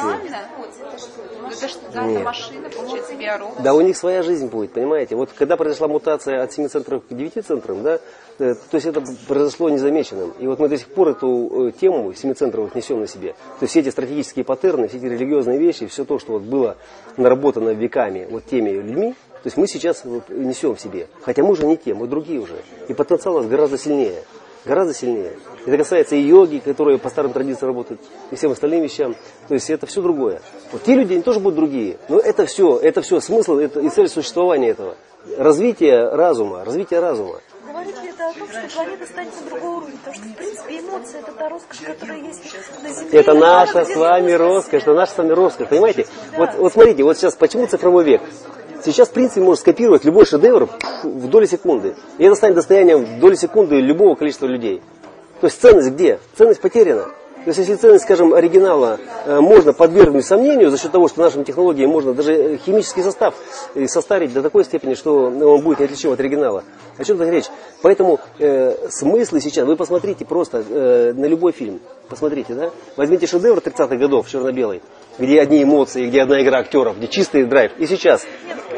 Да, машина, получается, биоробот. Да, у них своя жизнь будет, понимаете? Вот когда произошла мутация от 7 центров к 9 центрам, да, э, то есть это произошло незамеченным. И вот мы до сих пор эту э, тему семицентровых несем на себе. То есть все эти стратегические паттерны, все эти религиозные вещи, все то, что вот было наработано веками вот теми людьми, то есть мы сейчас вот несем в себе. Хотя мы уже не те, мы другие уже. И потенциал у нас гораздо сильнее гораздо сильнее. Это касается и йоги, которые по старым традициям работают, и всем остальным вещам. То есть это все другое. Вот те люди, они тоже будут другие. Но это все, это все смысл это и цель существования этого. Развитие разума, развитие разума. Говорит ли это о том, что планета станет на другой уровень? Потому что, в принципе, эмоции это та роскошь, которая есть на Земле. Это наша с вами роскошь, это наша с вами роскошь. Понимаете? Да. Вот, вот смотрите, вот сейчас почему цифровой век? Сейчас, в принципе, можно скопировать любой шедевр в доли секунды. И это станет достоянием в доли секунды любого количества людей. То есть ценность где? Ценность потеряна. То есть, если ценность, скажем, оригинала э, можно подвергнуть сомнению за счет того, что нашими технологиями можно даже э, химический состав э, состарить до такой степени, что он будет неотличим от оригинала. О чем тут речь? Поэтому э, смыслы сейчас, вы посмотрите просто э, на любой фильм, посмотрите, да? Возьмите шедевр 30-х годов, черно-белый, где одни эмоции, где одна игра актеров, где чистый драйв. И сейчас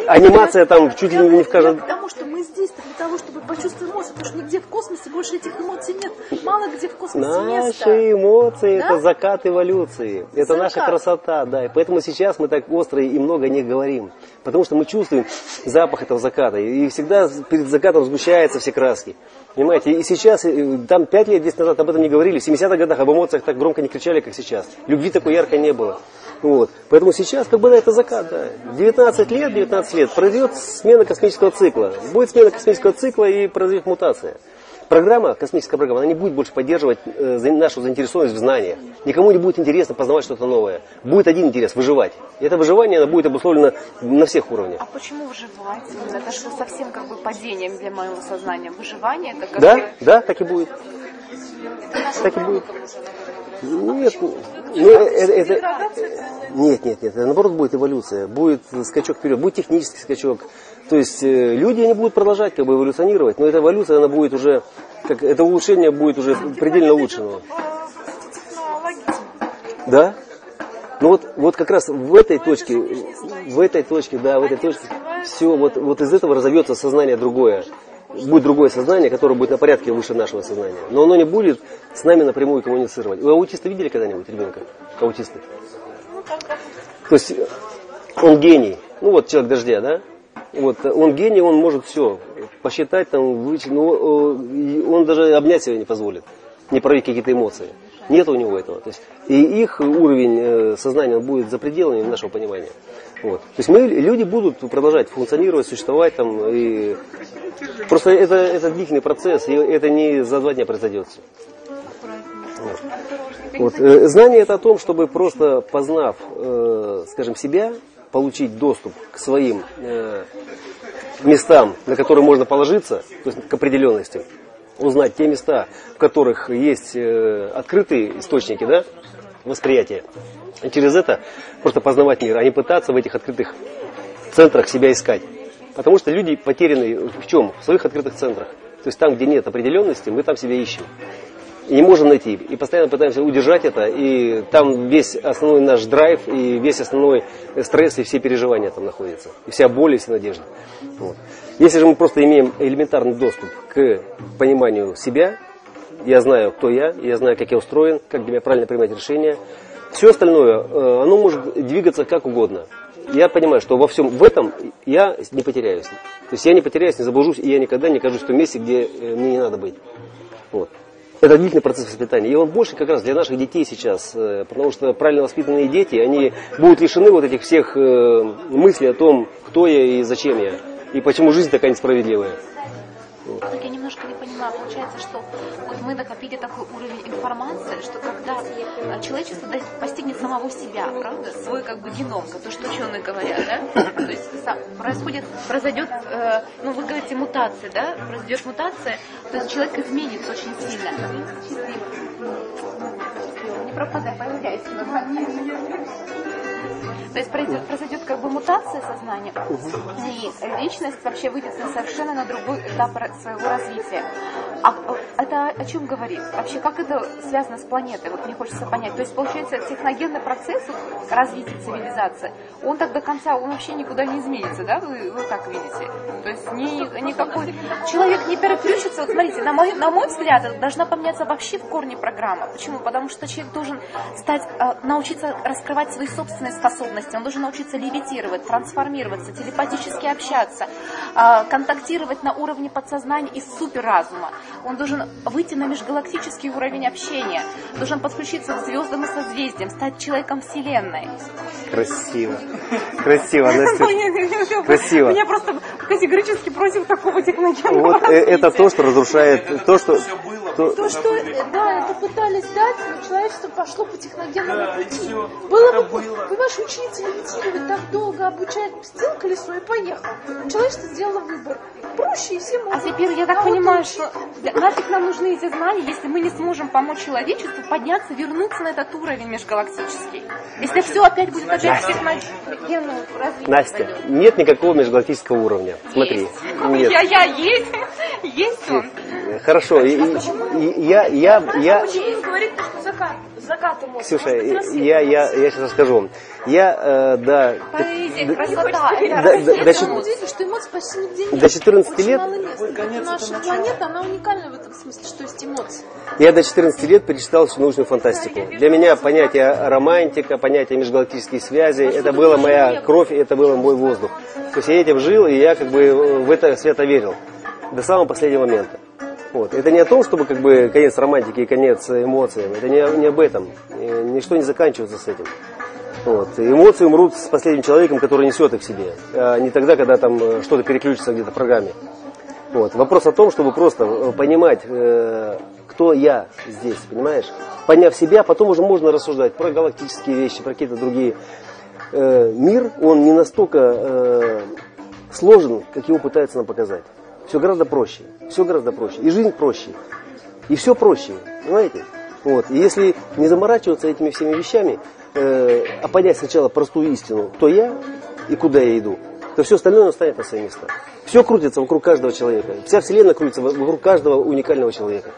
анимация там чуть ли не в каждом... Потому что мы здесь для того, чтобы почувствовать эмоции, потому что нигде в космосе больше этих эмоций нет. Мало где в космосе Наши места. эмоции Да? это закат эволюции. Это Закат. наша красота, да. И поэтому сейчас мы так остро и много не говорим. Потому что мы чувствуем запах этого заката. И всегда перед закатом сгущаются все краски. Понимаете, и сейчас, э, там 5 лет, 10 назад об этом не говорили, в 70-х годах об эмоциях так громко не кричали, как сейчас. Любви такой яркой не было. Вот. Поэтому сейчас, как бы, да, это закат, да. 19 лет, 19 лет, произойдет смена космического цикла. Будет смена космического цикла и произойдет мутация. Программа, космическая программа, она не будет больше поддерживать э, нашу заинтересованность в знаниях. Никому не будет интересно познавать что-то новое. Будет один интерес – выживать. И это выживание оно будет обусловлено на всех уровнях. А почему выживать? Это же совсем как бы падением для моего сознания. Выживание это как Да, да, так и будет. Так и будет. Нет, ну, это, это- нет, нет, нет, это наоборот будет эволюция, будет скачок вперед, будет технический скачок. То есть э, люди они будут продолжать как бы эволюционировать, но эта эволюция она будет уже, как, это улучшение будет уже предельно улучшенного. Технологизм. Да? Ну вот, вот как раз в этой точке, в этой точке, да, в этой точке, все, вот, вот из этого разовьется сознание другое. Будет другое сознание, которое будет на порядке выше нашего сознания. Но оно не будет с нами напрямую коммуницировать. Вы аутиста видели когда-нибудь ребенка? Аутисты? То есть он гений. Ну вот человек дождя, да? Вот, он гений, он может все посчитать, там, вычислить, но э, он даже обнять себя не позволит, не проявить какие-то эмоции. Нет у него этого. То есть, и их уровень э, сознания будет за пределами нашего понимания. Вот. То есть мы, люди будут продолжать функционировать, существовать там. И просто это, это длительный процесс, и это не за два дня произойдет. Вот. э, Знание это о том, чтобы просто познав, э, скажем, себя, получить доступ к своим э, местам, на которые можно положиться, то есть к определенности, узнать те места, в которых есть э, открытые источники да, восприятия. И через это просто познавать мир, а не пытаться в этих открытых центрах себя искать. Потому что люди потеряны в чем? В своих открытых центрах. То есть там, где нет определенности, мы там себя ищем. И не можем найти. И постоянно пытаемся удержать это. И там весь основной наш драйв, и весь основной стресс, и все переживания там находятся. И вся боль, и вся надежда. Вот. Если же мы просто имеем элементарный доступ к пониманию себя, я знаю, кто я, я знаю, как я устроен, как для меня правильно принимать решения, все остальное, э, оно может двигаться как угодно. Я понимаю, что во всем в этом я не потеряюсь. То есть я не потеряюсь, не заблужусь, и я никогда не окажусь в том месте, где э, мне не надо быть. Вот. Это длительный процесс воспитания. И он больше как раз для наших детей сейчас. э, Потому что правильно воспитанные дети, они будут лишены вот этих всех мыслей о том, кто я и зачем я. И почему жизнь такая несправедливая. Так я немножко не понимаю. Получается, что вот мы накопили такой уровень информации, что когда э, человечество постигнет самого себя, правда, свой как бы геном, то, что ученые говорят, да, то есть происходит, произойдет, э, ну вы говорите мутация, да, произойдет мутация, то есть человек изменится очень сильно. Не пропадай, появляйся. То есть произойдет, произойдет как бы мутация сознания, и личность вообще выйдет на совершенно на другой этап своего развития. А это о чем говорит? Вообще, как это связано с планетой? Вот мне хочется понять. То есть, получается, техногенный процесс развития цивилизации, он так до конца, он вообще никуда не изменится, да? Вы, вы как видите? То есть, ни, никакой... Человек не переключится. Вот смотрите, на мой, на мой взгляд, должна поменяться вообще в корне программа. Почему? Потому что человек должен стать, э, научиться раскрывать свои собственные способности, он должен научиться левитировать, трансформироваться, телепатически общаться, э, контактировать на уровне подсознания и суперразума. Он должен выйти на межгалактический уровень общения, должен подключиться к звездам и созвездиям, стать человеком Вселенной. Красиво. Красиво, Настя. Красиво. Меня просто категорически против такого техногенного Вот э, это то, что разрушает, то, что... То, то что, да, это пытались дать, но человечество пошло по техногенному да, пути. Было бы, было. Понимаешь, учиться медитировать так долго, обучать, пустил колесо и поехал. Человечество сделало выбор. Проще и все А теперь я так а понимаю, вот что нафиг нам нужны эти знания, если мы не сможем помочь человечеству подняться, вернуться на этот уровень межгалактический. Если все опять будет опять техногенное развитие. Настя, пойдет. нет никакого межгалактического уровня. Смотри. Есть. Нет. Я, я есть. Есть он. Хорошо. И, и, я, я, я... Почему говорит, что закат? Закат ему. Ксюша, я, я, я сейчас расскажу. Я, э, да... Поэзия, красота. До, что эмоций почти нигде нет. До 14 Очень лет... Наша планета, она уникальна в этом смысле, что есть эмоции. Я до 14 лет перечитал всю научную фантастику. Для меня понятие романтика, понятие межгалактические связи, это была моя кровь, это был мой воздух. То есть я этим жил, и я как бы в это свято верил. До самого последнего момента. Вот. Это не о том, чтобы как бы конец романтики и конец эмоциям. Это не, не об этом. И ничто не заканчивается с этим. Вот. Эмоции умрут с последним человеком, который несет их в себе, а не тогда, когда там э, что-то переключится где-то в программе. Вот. Вопрос о том, чтобы просто э, понимать, э, кто я здесь, понимаешь? Поняв себя, потом уже можно рассуждать про галактические вещи, про какие-то другие. Мир, он не настолько сложен, как его пытаются нам показать. Все гораздо проще. Все гораздо проще. И жизнь проще. И все проще. Понимаете? Вот. И если не заморачиваться этими всеми вещами, э, а понять сначала простую истину, кто я и куда я иду, то все остальное станет на свои места. Все крутится вокруг каждого человека. Вся Вселенная крутится вокруг каждого уникального человека.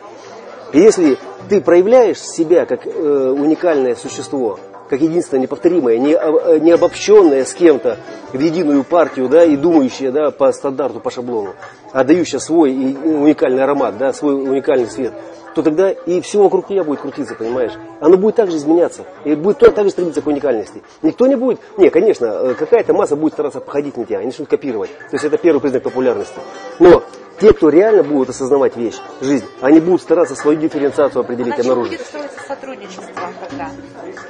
И если ты проявляешь себя как э, уникальное существо, как единственное неповторимое, не, э, не обобщенное с кем-то в единую партию, да, и думающее, да, по стандарту, по шаблону, а свой уникальный аромат, да, свой уникальный свет, то тогда и все вокруг тебя будет крутиться, понимаешь? Оно будет также изменяться, и будет также стремиться к уникальности. Никто не будет, не, конечно, э, какая-то масса будет стараться походить на тебя, они начнут копировать. То есть это первый признак популярности. Но те, кто реально будут осознавать вещь, жизнь, они будут стараться свою дифференциацию определить, а обнаружить. будет строиться сотрудничество тогда?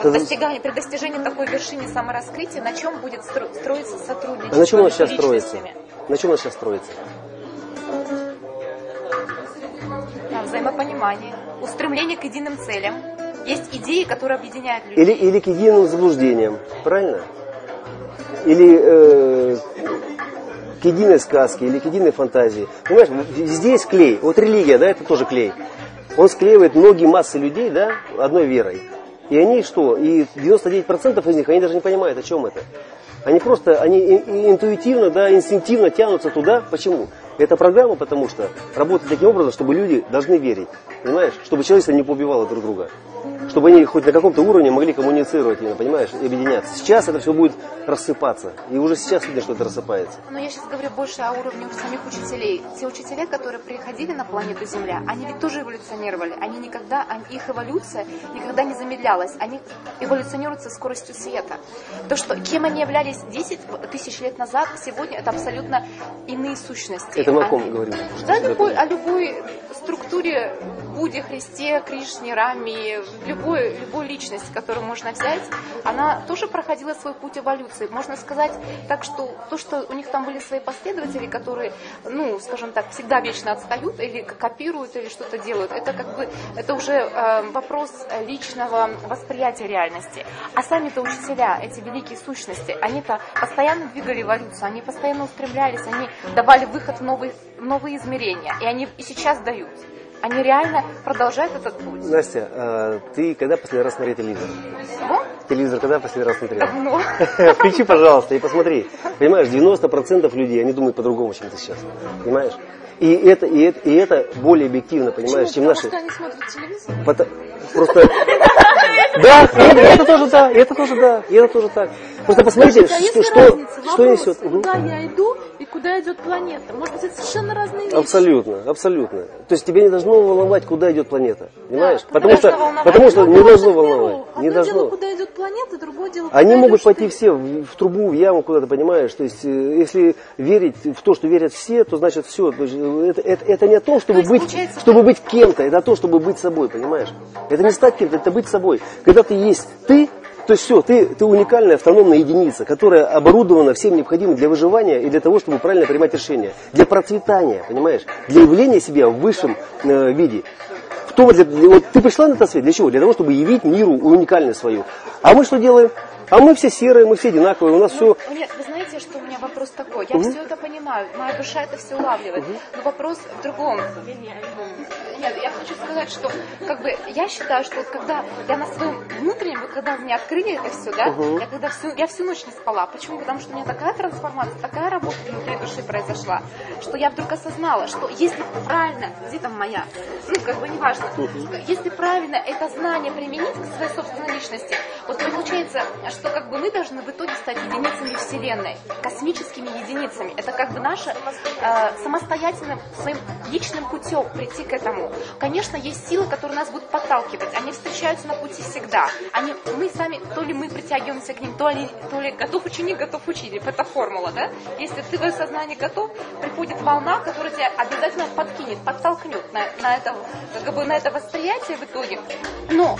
Вот достигание, при достижении такой вершины самораскрытия, на чем будет строиться сотрудничество? А на чем оно сейчас строится? На чем оно сейчас строится? Взаимопонимание, устремление к единым целям. Есть идеи, которые объединяют людей. Или, или к единым заблуждениям, правильно? Или э, к единой сказке, или к единой фантазии. Понимаешь, везде есть клей. Вот религия, да, это тоже клей. Он склеивает многие массы людей, да, одной верой. И они что? И 99% из них, они даже не понимают, о чем это. Они просто, они интуитивно, да, инстинктивно тянутся туда. Почему? Это программа, потому что работает таким образом, чтобы люди должны верить. Понимаешь? Чтобы человечество не поубивало друг друга чтобы они хоть на каком-то уровне могли коммуницировать, понимаешь, и объединяться. Сейчас это все будет рассыпаться. И уже сейчас видно, что это рассыпается. Но я сейчас говорю больше о уровне самих учителей. Те учителя, которые приходили на планету Земля, они ведь тоже эволюционировали. Они никогда, их эволюция никогда не замедлялась. Они эволюционируют со скоростью света. То, что кем они являлись 10 тысяч лет назад, сегодня это абсолютно иные сущности. Это мы о ком говорим? Да, любой, о любой структуре Будде, Христе, Кришне, Раме, любой любой, любой личности, которую можно взять, она тоже проходила свой путь эволюции. Можно сказать так, что то, что у них там были свои последователи, которые, ну, скажем так, всегда вечно отстают или копируют, или что-то делают, это как бы, это уже э, вопрос личного восприятия реальности. А сами-то учителя, эти великие сущности, они-то постоянно двигали эволюцию, они постоянно устремлялись, они давали выход в новые, новые измерения, и они и сейчас дают. Они реально продолжают этот путь. Настя, а ты когда последний раз смотрел телевизор? Телевизор когда последний раз смотрел? Давно. Включи, пожалуйста, и посмотри. Понимаешь, 90% людей, они думают по-другому, чем ты сейчас. Понимаешь? И это, и это, и это более объективно, понимаешь, чем Потому наши... что они смотрят телевизор? Пото- Просто... Да, это, тоже да, это тоже да, это тоже так. Просто посмотрите, что, что, разница? что Вопрос, несет. Куда я иду и куда идет планета? Может быть, это совершенно разные вещи. Абсолютно, абсолютно. То есть тебе не должно волновать, куда идет планета. Понимаешь? Да, потому, что, волновать. потому что не должно волновать. Одно Не дело, должно. куда идет планета, другое дело, куда Они могут пойти ты. все в, в трубу, в яму куда-то, понимаешь? То есть, э, если верить в то, что верят все, то значит все. То есть, э, это, это, это не о том, чтобы есть, быть, чтобы быть кем-то, это о том, чтобы быть собой, понимаешь? Это не стать кем-то, это быть собой. Когда ты есть ты, то есть все, ты, ты уникальная автономная единица, которая оборудована всем необходимым для выживания и для того, чтобы правильно принимать решения. Для процветания, понимаешь? Для явления себя в высшем э, виде. В том, для- для- вот ты пришла на этот свет для чего? Для того, чтобы явить миру уникальность свою. А мы что делаем? А мы все серые, мы все одинаковые, у нас все... Ну, нет, вы знаете, что у меня вопрос такой. Я все это понимаю, моя душа это все улавливает. Но вопрос в другом. Нет, я хочу сказать, что как бы я считаю, что вот когда я на своем внутреннем, вот когда мне открыли это все, да, я когда всю, я всю ночь не спала. Почему? Потому что у меня такая трансформация, такая работа внутри души произошла, что я вдруг осознала, что если правильно, где там моя, ну как бы неважно, если правильно это знание применить к своей собственной личности, вот получается, что как бы мы должны в итоге стать единицами Вселенной, космическими единицами. Это как бы наше э, самостоятельным своим личным путем прийти к этому. Конечно, есть силы, которые нас будут подталкивать. Они встречаются на пути всегда. Они, мы сами, то ли мы притягиваемся к ним, то ли, то ли готов ученик, готов учитель. Это формула, да? Если ты в это сознание готов, приходит волна, которая тебя обязательно подкинет, подтолкнет на, на, это, как бы на это восприятие в итоге. Но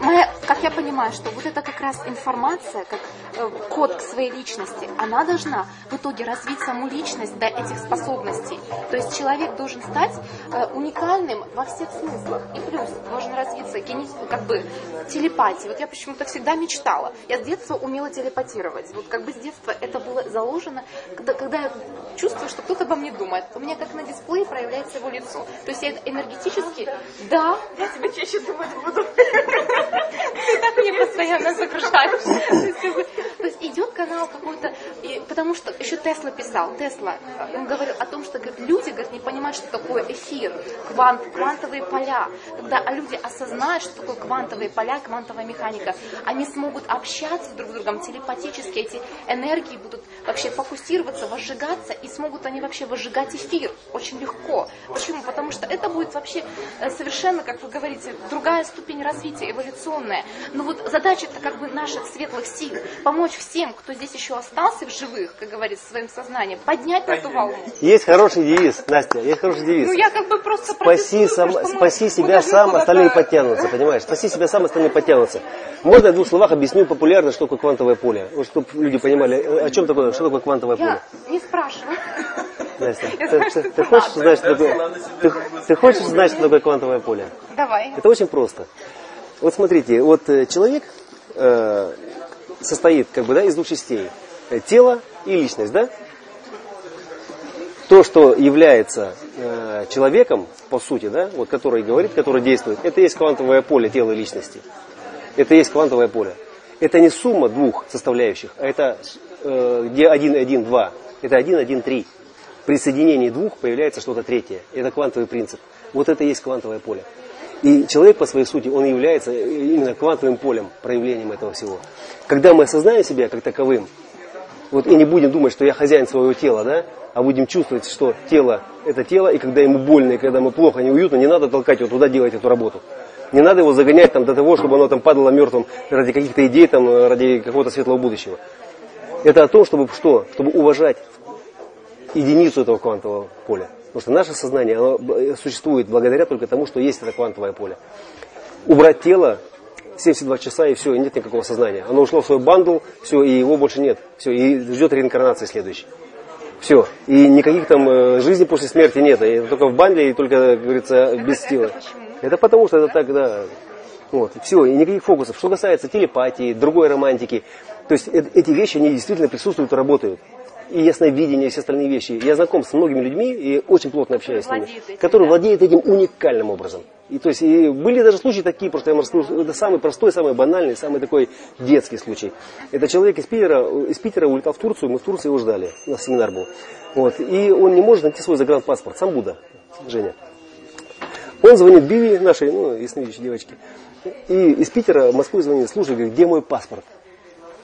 моя, как я понимаю, что вот это как раз информация, как э, код к своей личности, она должна в итоге развить саму личность до этих способностей. То есть человек должен стать э, уникальным во всех смыслах. И плюс должен развиться гени- как бы телепатия. Вот я почему-то всегда мечтала. Я с детства умела телепатировать. Вот как бы с детства это было заложено, когда, когда я чувствую, что кто-то обо мне думает. У меня как на дисплее проявляется его лицо. То есть я энергетически, да, я тебя чаще думать буду. Ты так мне постоянно загружаешь. То есть, идет канал какой-то, потому что еще Тесла писал, Тесла, э, он говорил о том, что говорит, люди говорит, не понимают, что такое эфир, квант, квантовые поля. Когда люди осознают, что такое квантовые поля, квантовая механика, они смогут общаться друг с другом телепатически, эти энергии будут вообще фокусироваться, возжигаться, и смогут они вообще возжигать эфир очень легко. Почему? Потому что это будет вообще э, совершенно, как вы говорите, другая ступень развития, эволюционная. Но вот задача-то как бы наших светлых сил помочь всем, кто здесь еще остался в живых, как говорится, своим сознанием, поднять на эту волну. Есть хороший девиз, Настя, есть хороший девиз. Ну я как бы просто Спаси, сам, мы- спаси себя сам, куда-то- остальные подтянутся, понимаешь? Спаси себя сам, остальные подтянутся. Можно я в двух словах объясню популярно, что такое квантовое поле? Вот чтобы люди понимали, о чем такое, что такое квантовое поле. Я не спрашиваю. Настя, ты, знаю, ты- ты хочешь знать, что такое, ты, ты хочешь знать, что такое квантовое поле? Давай. Это очень просто. Вот смотрите, вот э, человек э, состоит как бы, да, из двух частей. Э, Тело и личность, да? То, что является э, человеком, по сути, да, вот который говорит, который действует, это есть квантовое поле тела и личности. Это есть квантовое поле. Это не сумма двух составляющих, а это э, где 1, 1, 2. Это 1, 1, 3. При соединении двух появляется что-то третье. Это квантовый принцип. Вот это и есть квантовое поле. И человек по своей сути, он является именно квантовым полем, проявлением этого всего. Когда мы осознаем себя как таковым, вот и не будем думать, что я хозяин своего тела, да, а будем чувствовать, что тело это тело, и когда ему больно, и когда ему плохо, неуютно, не надо толкать его туда делать эту работу. Не надо его загонять там до того, чтобы оно там падало мертвым ради каких-то идей, там, ради какого-то светлого будущего. Это о том, чтобы что? Чтобы уважать единицу этого квантового поля. Потому что наше сознание оно б- существует благодаря только тому, что есть это квантовое поле. убрать тело, 72 часа и все, и нет никакого сознания. Оно ушло в свой бандл, все, и его больше нет. Все, и ждет реинкарнации следующей. Все. И никаких там э, жизней после смерти нет. И только в банде и только, как говорится, без тела. Это потому, что это так, да. Вот, все, и никаких фокусов. Что касается телепатии, другой романтики, то есть э- эти вещи, они действительно присутствуют и работают. И ясновидение, и все остальные вещи. Я знаком с многими людьми и очень плотно общаюсь с ними, этим, которые да. владеют этим уникальным образом. И то есть и были даже случаи такие, просто я вам расскажу, это самый простой, самый банальный, самый такой детский случай. Это человек из Питера, из Питера улетал в Турцию, мы в Турции его ждали, у нас семинар был. Вот, и он не может найти свой загранпаспорт, сам Буда, Женя. Он звонит Биви, нашей, ну, ясновидящей девочке, и из Питера в Москву звонит, слушай, говорит, где мой паспорт?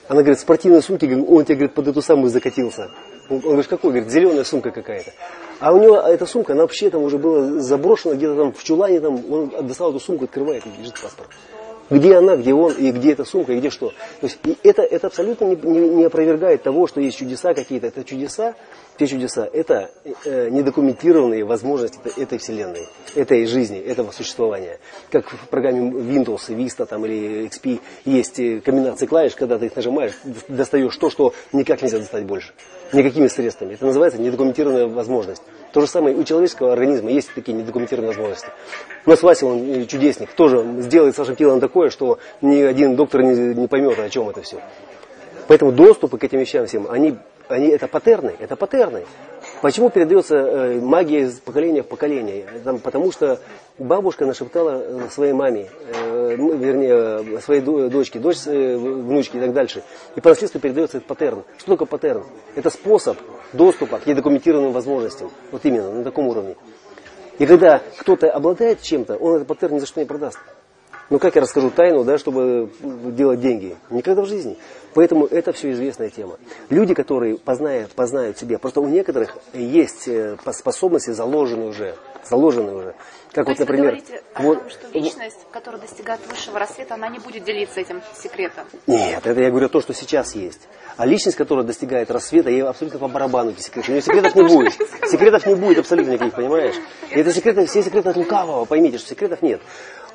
Она говорит, сумке, говорит, он тебе, говорит, под эту самую закатился. Он говорит, какой? Говорит, зеленая сумка какая-то. А у него эта сумка, она вообще там уже была заброшена где-то там в чулане, там, он достал эту сумку, открывает, и лежит паспорт. Где она, где он, и где эта сумка, и где что. То есть и это, это абсолютно не, не- не опровергает того, что есть чудеса какие-то. Это чудеса, те чудеса, это э, недокументированные возможности этой, этой вселенной, этой жизни, этого существования. Как в программе Windows, Vista там, или XP есть э, комбинации клавиш, когда ты их нажимаешь, достаешь то, что никак нельзя достать больше. Никакими средствами. Это называется недокументированная возможность. То же самое у человеческого организма есть такие недокументированные возможности. У нас Вася, он э, чудесник, тоже сделает с нашим телом такое, что ни один доктор не, не поймет, о чем это все. Поэтому доступы к этим вещам всем, они, они это паттерны, это паттерны. Почему передается э, магия из поколения в поколение? Там, потому что бабушка нашептала э, своей маме, э, ну, вернее, своей до- дочке, дочь, внучке и так дальше. И по наследству передается этот паттерн. Что такое паттерн? Это способ доступа к недокументированным возможностям. Вот именно, на таком уровне. И когда кто-то обладает чем-то, он этот паттерн ни за что не продаст. Ну как я расскажу тайну, да, чтобы делать деньги? Никогда в жизни. Поэтому это все известная тема. Люди, которые познают, познают себя, просто у некоторых есть э, по- способности заложенные уже, заложенные уже. Как То вот, есть вы например, говорите о вот- том, что личность, которая достигает высшего рассвета, она не будет делиться этим секретом. Нет, это я говорю то, что сейчас есть. А личность, которая достигает рассвета, ей абсолютно по барабану эти секреты. У нее секретов не будет. Секретов не будет абсолютно никаких, понимаешь? И это секреты, все секреты от лукавого, поймите, что секретов нет.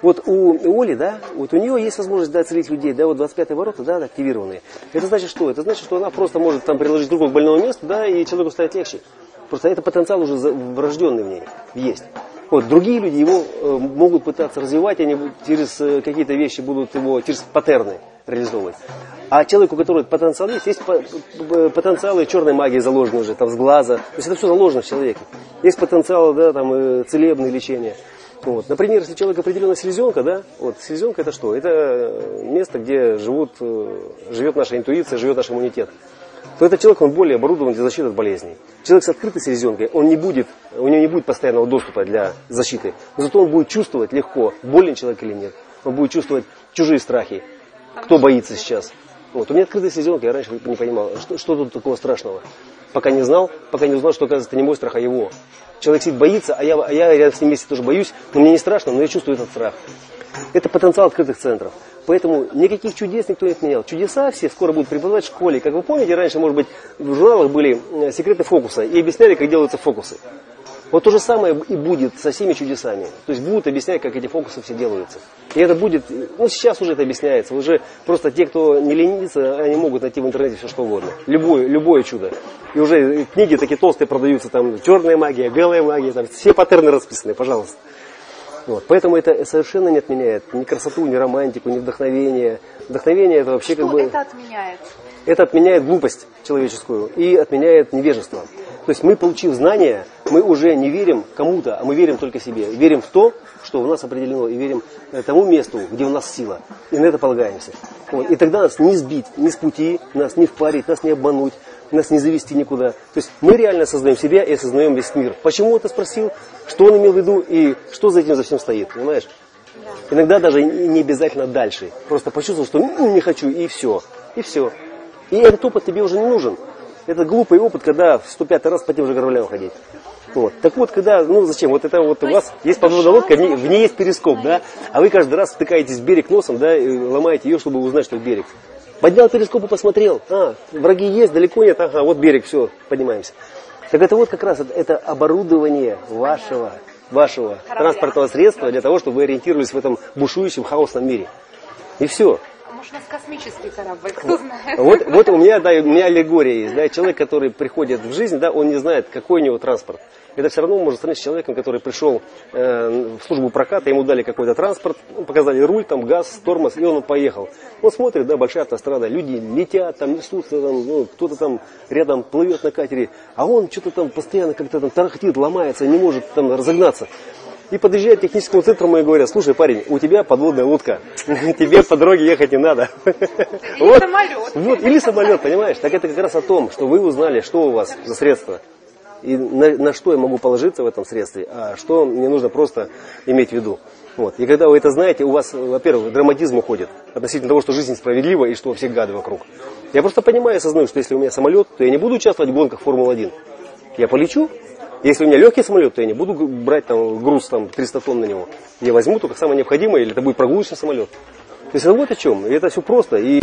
Вот у Оли, да, вот у нее есть возможность да, целить людей, да, вот 25 ворота, да, активированные. Это значит что? Это значит, что она просто может там приложить руку к больному месту, да, и человеку станет легче. Просто это потенциал уже врожденный в ней есть. Вот, другие люди его э, могут пытаться развивать, они через э, какие-то вещи будут его, через паттерны реализовывать. А человеку, у которого потенциал есть, есть потенциалы черной магии заложены уже, там, с глаза. То есть это все заложено в человеке. Есть потенциал, да, там, э, целебное лечение. Вот. Например, если человек определенная селезенка, да, вот селезенка это что? Это э, место, где живут, э, живет наша интуиция, живет наш иммунитет то этот человек, он более оборудован для защиты от болезней. Человек с открытой селезенкой, он не будет, у него не будет постоянного доступа для защиты. Но зато он будет чувствовать легко, болен человек или нет. Он будет чувствовать чужие страхи. Кто боится сейчас? Вот. У меня открытая селезенка, я раньше не понимал, что, что тут такого страшного. Пока не знал, пока не узнал, что, оказывается, это не мой страх, а его. Человек сидит, боится, а я, а я рядом с ним вместе тоже боюсь, но мне не страшно, но я чувствую этот страх. Это потенциал открытых центров. Поэтому никаких чудес никто не отменял. Чудеса все скоро будут преподавать в школе. Как вы помните, раньше, может быть, в журналах были э, секреты фокуса и объясняли, как делаются фокусы. Вот то же самое и будет со всеми чудесами. То есть будут объяснять, как эти фокусы все делаются. И это будет, ну сейчас уже это объясняется. Уже просто те, кто не ленится, они могут найти в интернете все что угодно. Любое, любое чудо. И уже книги такие толстые продаются, там черная магия, белая магия, там все паттерны расписаны, пожалуйста. Вот. Поэтому это совершенно не отменяет ни красоту, ни романтику, ни вдохновение. Вдохновение это вообще Что как бы... это отменяет? Это отменяет глупость человеческую и отменяет невежество. То есть мы, получив знания, мы уже не верим кому-то, а мы верим только себе. Верим в то, что у нас определено, и верим э, тому месту, где у нас сила. И на это полагаемся. Вот. И тогда нас не сбить, ни с пути, нас не впарить, нас не обмануть, нас не завести никуда. То есть мы реально сознаем себя и осознаем весь мир. Почему это спросил, что он имел в виду и что за этим за всем стоит, понимаешь? Иногда даже не обязательно дальше. Просто почувствовал, что «М, не хочу, и все. И все. И этот опыт тебе уже не нужен. Это глупый опыт, когда в 105 раз по тем же граблям ходить. Вот. Так вот, когда, ну зачем, вот это вот у вас есть подводная лодка, в ней, в ней есть перископ, да, а вы каждый раз втыкаетесь в берег носом, да, и ломаете ее, чтобы узнать, что берег. Поднял перископ и посмотрел, а, враги есть, далеко нет, ага, вот берег, все, поднимаемся. Так это вот как раз это, это оборудование вашего вашего транспортного средства для того, чтобы вы ориентировались в этом бушующем хаосном мире. И все. Может, у нас космический корабль, кто знает. Вот, вот у меня, да, у меня аллегория есть, да, человек, который приходит в жизнь, да, он не знает, какой у него транспорт. Это все равно может с человеком, который пришел э, в службу проката, ему дали какой-то транспорт, ну, показали руль, там газ, тормоз, и он поехал. Он смотрит, да, большая автострада, люди летят, там несутся, там, ну, кто-то там рядом плывет на катере, а он что-то там постоянно как-то там тарахтит, ломается, не может там разогнаться. И подъезжает к техническому центру и говорят, слушай, парень, у тебя подводная лодка, тебе по дороге ехать не надо. Или самолет. Вот, или самолет, понимаешь? Так это как раз о том, что вы узнали, что у вас за средства. И на, на что я могу положиться в этом средстве, а что мне нужно просто иметь в виду. Вот. И когда вы это знаете, у вас, во-первых, драматизм уходит относительно того, что жизнь справедлива и что все гады вокруг. Я просто понимаю и осознаю, что если у меня самолет, то я не буду участвовать в гонках Формулы-1. Я полечу. Если у меня легкий самолет, то я не буду брать там груз там 300 тонн на него. Я возьму только самое необходимое, или это будет прогулочный самолет. То есть вот о чем. И это все просто. И